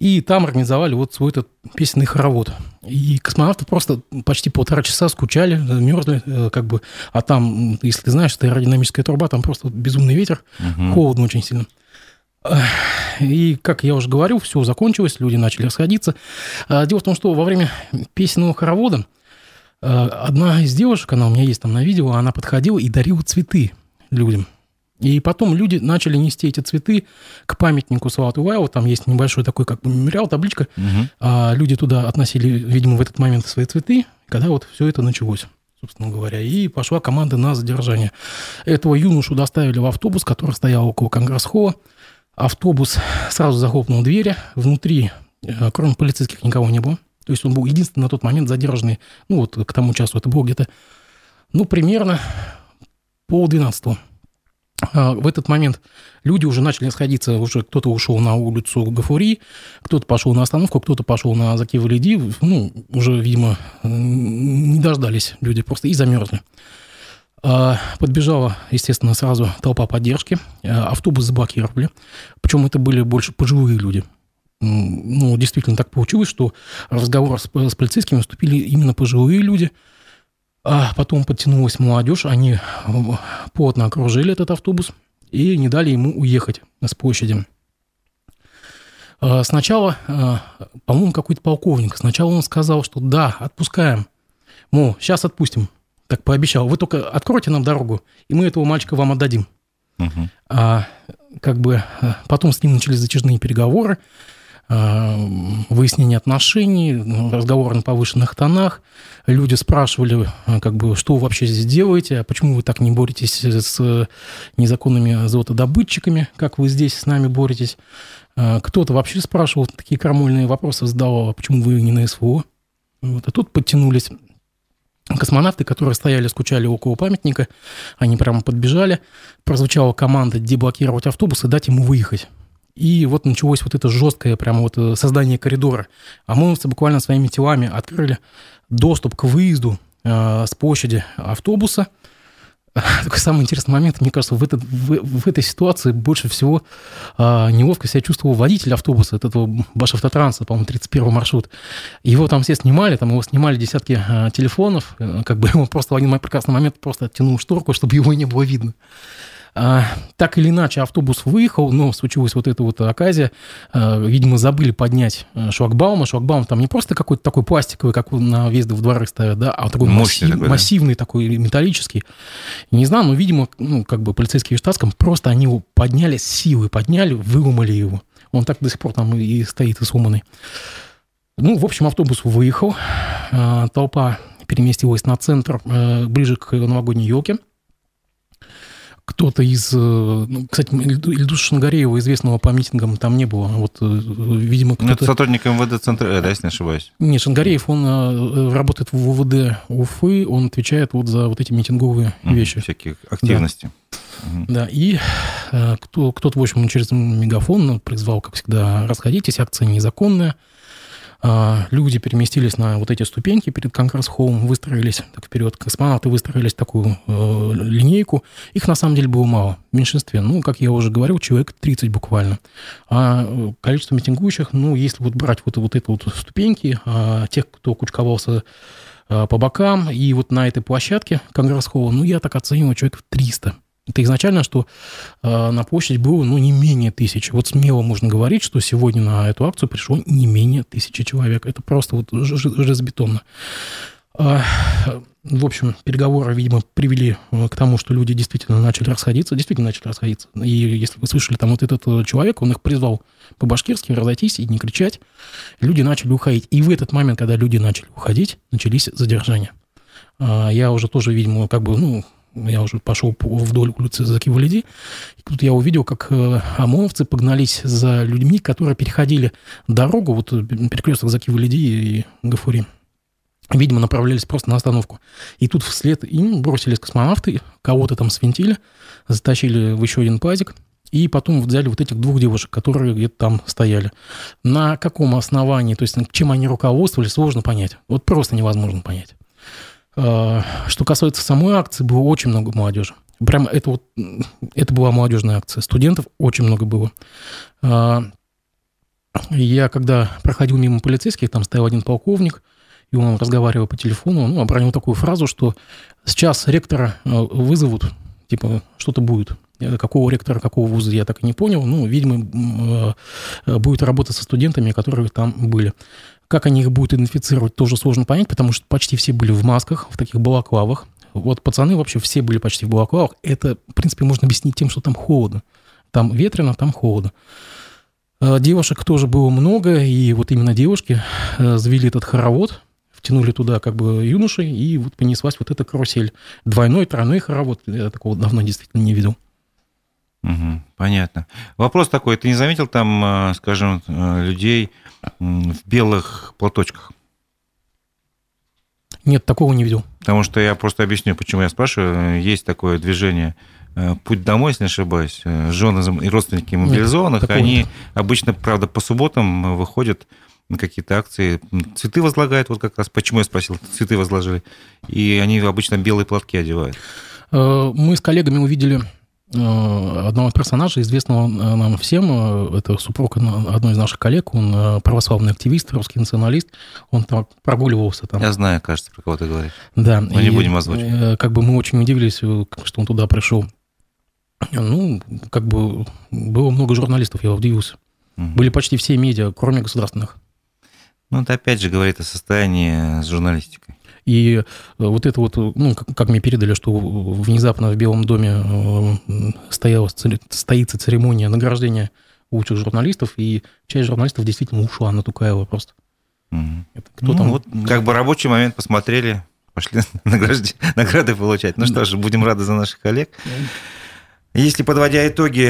E: и там организовали вот свой этот песенный хоровод. И космонавты просто почти полтора часа скучали, мерзли, э, как бы. А там, если ты знаешь, это аэродинамическая труба, там просто безумный ветер, угу. холодно очень сильно. И, как я уже говорил, все закончилось, люди начали расходиться. А, дело в том, что во время песенного хоровода э, одна из девушек, она у меня есть там на видео, она подходила и дарила цветы людям. И потом люди начали нести эти цветы к памятнику Салату Вайлу. Там есть небольшой такой как бы мемориал, табличка. Угу. А люди туда относили, видимо, в этот момент свои цветы, когда вот все это началось собственно говоря, и пошла команда на задержание. Этого юношу доставили в автобус, который стоял около Конгресс-холла. Автобус сразу захлопнул двери. Внутри, э, кроме полицейских, никого не было. То есть он был единственный на тот момент задержанный, ну вот к тому часу это было где-то, ну, примерно пол двенадцатого. А, в этот момент люди уже начали сходиться, уже кто-то ушел на улицу Гафури, кто-то пошел на остановку, кто-то пошел на Закива Лиди, ну, уже, видимо, не дождались люди просто и замерзли. А, подбежала, естественно, сразу толпа поддержки, а, автобус заблокировали, причем это были больше пожилые люди. Ну, действительно так получилось, что разговор с, с полицейскими вступили именно пожилые люди – а потом подтянулась молодежь, они плотно окружили этот автобус и не дали ему уехать с площади. А, сначала, а, по-моему, какой-то полковник, сначала он сказал, что да, отпускаем, мол, сейчас отпустим, так пообещал, вы только откройте нам дорогу, и мы этого мальчика вам отдадим. Угу. А, как бы а, потом с ним начались затяжные переговоры, Э, выяснение отношений, разговор на повышенных тонах. Люди спрашивали, э, как бы, что вы вообще здесь делаете, а почему вы так не боретесь с незаконными золотодобытчиками, как вы здесь с нами боретесь. Э, кто-то вообще спрашивал, такие крамольные вопросы задавал, а почему вы не на СВО? Вот. А тут подтянулись космонавты, которые стояли, скучали около памятника, они прямо подбежали, прозвучала команда деблокировать автобус и дать ему выехать. И вот началось вот это жесткое прямо вот э, создание коридора. ОМОНовцы буквально своими телами открыли доступ к выезду э, с площади автобуса. Такой самый интересный момент, мне кажется, в, этот, в, в этой ситуации больше всего э, неловко себя чувствовал водитель автобуса, от этого Башавтотранса, по-моему, 31 маршрут. Его там все снимали, там его снимали десятки э, телефонов, э, как бы ему просто в один прекрасный момент просто оттянул шторку, чтобы его не было видно. А, так или иначе, автобус выехал, но случилась вот эта вот оказия. А, видимо, забыли поднять э, шлагбаум. А шлагбаум там не просто какой-то такой пластиковый, как на въезды в дворы ставят, да, а такой массив, такой, массивный, да? такой металлический. Не знаю, но, видимо, ну, как бы полицейские в штатском просто они его подняли с силы, подняли, выломали его. Он так до сих пор там и стоит и сломанный. Ну, в общем, автобус выехал. Толпа переместилась на центр, э, ближе к новогодней елке кто-то из... Э, ну, кстати, Ильдуса Шангареева, известного по митингам, там не было. Вот, э, видимо,
A: ну, кто-то... Это сотрудник МВД центра, э, да, если не ошибаюсь?
E: Нет, Шангареев, он работает в УВД Уфы, он отвечает вот за вот эти митинговые mm, вещи.
A: Всякие активности.
E: Да, да и кто, кто-то, в общем, через мегафон призвал, как всегда, расходитесь, акция незаконная. А, люди переместились на вот эти ступеньки перед Конгресс-холлом, выстроились так вперед, космонавты выстроились такую э, линейку. Их на самом деле было мало, в меньшинстве. Ну, как я уже говорил, человек 30 буквально. А э, количество митингующих, ну, если вот брать вот, вот эти вот ступеньки, а, тех, кто кучковался а, по бокам, и вот на этой площадке Конгресс-холла, ну, я так оцениваю, человек 300. Это изначально, что э, на площадь было ну, не менее тысячи. Вот смело можно говорить, что сегодня на эту акцию пришло не менее тысячи человек. Это просто вот железобетонно. Э, в общем, переговоры, видимо, привели э, к тому, что люди действительно начали расходиться, действительно начали расходиться. И если вы слышали, там вот этот э, человек, он их призвал по-башкирски разойтись и не кричать, люди начали уходить. И в этот момент, когда люди начали уходить, начались задержания. Я уже тоже, видимо, как бы, ну, я уже пошел вдоль улицы Закивалиди, и тут я увидел, как э, ОМОНовцы погнались за людьми, которые переходили дорогу, вот э, перекресток Закивалиди и Гафури. Видимо, направлялись просто на остановку. И тут вслед им бросились космонавты, кого-то там свинтили, затащили в еще один пазик, и потом взяли вот этих двух девушек, которые где-то там стояли. На каком основании, то есть чем они руководствовались, сложно понять. Вот просто невозможно понять. А, что касается самой акции, было очень много молодежи. Прямо это вот, это была молодежная акция. Студентов очень много было. А, я когда проходил мимо полицейских, там стоял один полковник, и он разговаривал по телефону, ну, обронил такую фразу, что сейчас ректора а, вызовут, типа, что-то будет. Какого ректора, какого вуза, я так и не понял. Ну, видимо, будет работа со студентами, которые там были. Как они их будут идентифицировать, тоже сложно понять, потому что почти все были в масках, в таких балаклавах. Вот пацаны вообще все были почти в балаклавах. Это, в принципе, можно объяснить тем, что там холодно. Там ветрено, там холодно. А, девушек тоже было много, и вот именно девушки э, завели этот хоровод, втянули туда как бы юношей, и вот понеслась вот эта карусель. Двойной, тройной хоровод. Я такого давно действительно не видел.
A: Угу, понятно. Вопрос такой, ты не заметил там, э, скажем, э, людей в белых платочках?
E: Нет, такого не видел.
A: Потому что я просто объясню, почему я спрашиваю. Есть такое движение э, «Путь домой», если не ошибаюсь. Жены и родственники мобилизованных, Нет, они нет. обычно, правда, по субботам выходят на какие-то акции, цветы возлагают, вот как раз, почему я спросил, цветы возложили, и они обычно белые платки одевают.
E: Мы с коллегами увидели Э, одного персонажа, известного э, нам всем, э, это супруг одной из наших коллег, он православный активист, русский националист, он там прогуливался там.
A: Я знаю, кажется, про кого ты говоришь.
E: Да.
A: Мы и, не будем озвучивать.
E: Как бы мы очень удивились, что он туда пришел. Ну, как бы было много журналистов, я удивился. Угу. Были почти все медиа, кроме государственных.
A: Ну, это опять же говорит о состоянии с журналистикой.
E: И э, вот это вот, ну, как, как мне передали, что внезапно в Белом доме э, стояла, стоится церемония награждения лучших журналистов, и часть журналистов действительно ушла на Тукаева просто.
A: Угу. Это кто ну, там? Вот, как бы рабочий момент посмотрели, пошли награды получать. Ну что ж, будем рады за наших коллег. Если подводя итоги,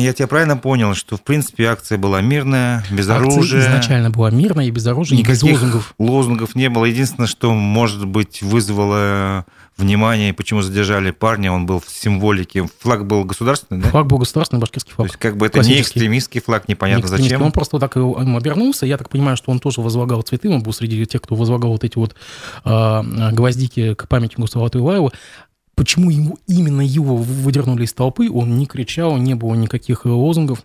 A: я тебя правильно понял, что в принципе акция была мирная, без
E: Акция
A: оружия.
E: изначально была мирная и без оружия, и без
A: Никаких
E: лозунгов.
A: лозунгов не было. Единственное, что, может быть, вызвало внимание, почему задержали парня, он был в символике. Флаг был государственный, да?
E: Флаг был государственный башкирский
A: То
E: флаг.
A: есть, как бы это не экстремистский флаг, непонятно
E: Не экстремистский.
A: зачем.
E: Он просто так им обернулся. Я так понимаю, что он тоже возлагал цветы. Он был среди тех, кто возлагал вот эти вот а, гвоздики к памятнику Салату Илаеву. Почему ему, именно его выдернули из толпы? Он не кричал, не было никаких э, лозунгов.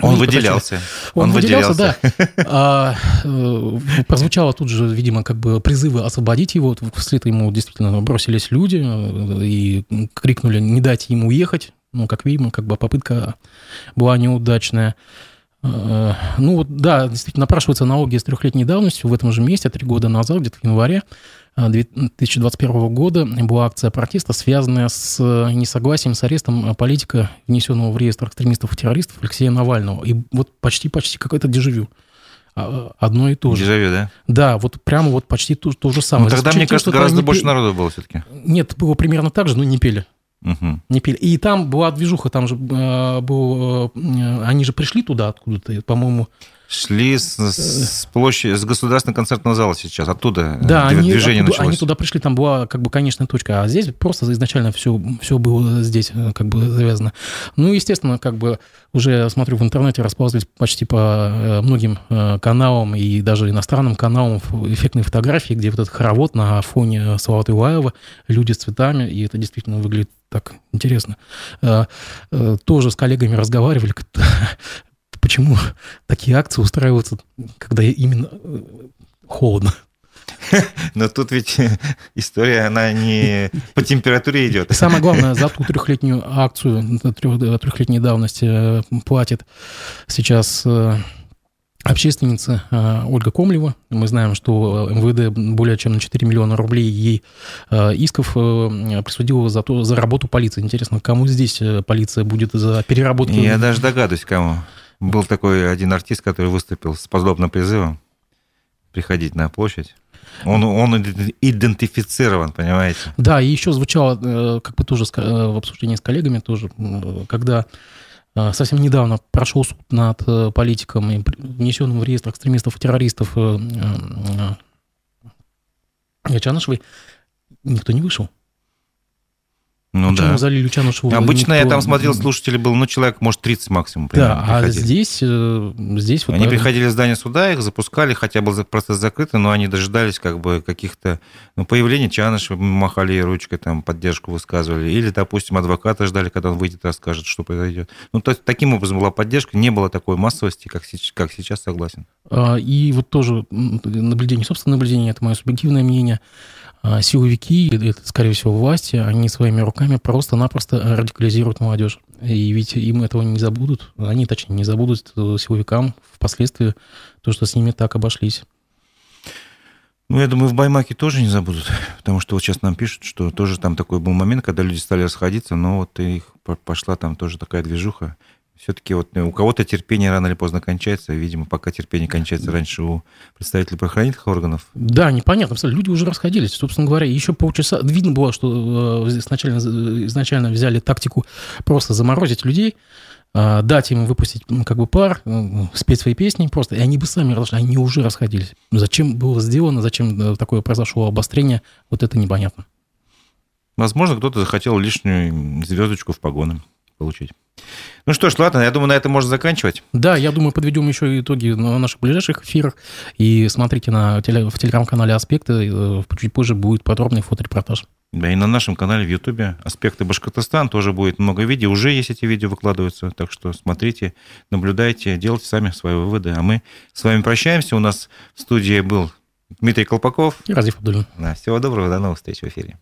A: Он
E: Они
A: выделялся.
E: Он,
A: Он
E: выделялся,
A: выделялся.
E: да. А, э, прозвучало тут же, видимо, как бы призывы освободить его. Вслед ему действительно бросились люди э, и крикнули не дать ему уехать. Ну, как видимо, как бы попытка была неудачная. Э, Ну вот, да, действительно, напрашивается аналогия с трехлетней давностью. В этом же месте, три года назад, где-то в январе 2021 года, была акция протеста, связанная с э, несогласием с арестом э, политика, внесенного в реестр экстремистов и террористов Алексея Навального. И вот почти-почти какое-то дежавю. А, Одно и то же.
A: Дежавю, да?
E: Да, вот прямо вот почти то, то же самое.
A: Ну, тогда, мне кажется, гораздо
E: не
A: больше народу было все-таки.
E: Нет, было примерно так же, но не пели. Не пели. И там была движуха, там же э, был... э, они же пришли туда откуда-то, по-моему.
A: Шли с, с площади, с государственного концертного зала сейчас, оттуда э,
E: Да,
A: дв-
E: они,
A: движение
E: оттуда- они
A: началось.
E: туда пришли, там была как бы конечная точка, а здесь просто изначально все, все было здесь э, как бы завязано. Ну, естественно, как бы уже, смотрю, в интернете расползлись почти по э, многим каналам и даже иностранным каналам эффектные фотографии, где вот этот хоровод на фоне Салата Илаева, люди с цветами, и это действительно выглядит так интересно. Тоже с коллегами разговаривали, почему такие акции устраиваются, когда именно э, холодно.
A: Но тут ведь история, она не по температуре идет.
E: И самое главное, за ту трехлетнюю акцию, трех, трехлетней давности э, платит сейчас э, общественница э, Ольга Комлева. Мы знаем, что МВД более чем на 4 миллиона рублей ей э, исков э, присудила за, то, за работу полиции. Интересно, кому здесь э, полиция будет за переработку?
A: Я даже догадываюсь, кому. Был такой один артист, который выступил с подобным призывом приходить на площадь. Он, он иде- идентифицирован, понимаете?
E: Да, и еще звучало, э, как бы тоже э, в обсуждении с коллегами тоже, когда э, совсем недавно прошел суд над политиком, и внесенным в реестр экстремистов и террористов э, э, э, Чанышевой, никто не вышел.
A: Ну
E: Почему
A: да.
E: залили Чанышеву?
A: Обычно я
E: никто-
A: там смотрел, слушателей было, ну, человек, может, 30 максимум.
E: Да,
A: примерно,
E: а
A: приходили.
E: здесь, э, здесь вот...
A: Они
E: э,
A: приходили в здание суда, их запускали, хотя был процесс закрытый, но они дожидались как бы каких-то ну, появления Чанышева, махали ручкой, там, поддержку высказывали. Или, допустим, адвоката ждали, когда он выйдет, расскажет, что произойдет. Ну, то есть, таким образом была поддержка, не было такой массовости, как, сеч- как сейчас, согласен.
E: А, И вот тоже наблюдение, собственное наблюдение, это мое субъективное мнение. А, Силовики, это, скорее всего, власти, они своими руками просто-напросто радикализируют молодежь. И ведь им этого не забудут. Они, точнее, не забудут силовикам впоследствии то, что с ними так обошлись.
A: Ну, я думаю, в Баймаке тоже не забудут, потому что вот сейчас нам пишут, что тоже там такой был момент, когда люди стали расходиться, но вот их по- пошла там тоже такая движуха. Все-таки вот у кого-то терпение рано или поздно кончается, видимо, пока терпение кончается раньше у представителей правоохранительных органов.
E: Да, непонятно. Люди уже расходились. Собственно говоря, еще полчаса... Видно было, что э, изначально, изначально взяли тактику просто заморозить людей, э, дать им выпустить как бы пар, э, спеть свои песни просто, и они бы сами разошли. Они уже расходились. Зачем было сделано, зачем э, такое произошло обострение, вот это непонятно.
A: Возможно, кто-то захотел лишнюю звездочку в погоны получить. Ну что ж, ладно, я думаю, на этом можно заканчивать.
E: Да, я думаю, подведем еще итоги на наших ближайших эфирах. И смотрите на теле- в телеграм-канале «Аспекты». э, Чуть позже будет подробный фоторепортаж.
A: Да, и на нашем канале в Ютубе «Аспекты Башкортостан» тоже будет много видео. Уже есть эти видео выкладываются, так что смотрите, наблюдайте, делайте сами свои выводы. А мы с вами прощаемся. У нас в студии был Дмитрий Колпаков.
E: И Разив Абдулин.
A: Да, всего доброго, до новых встреч в эфире.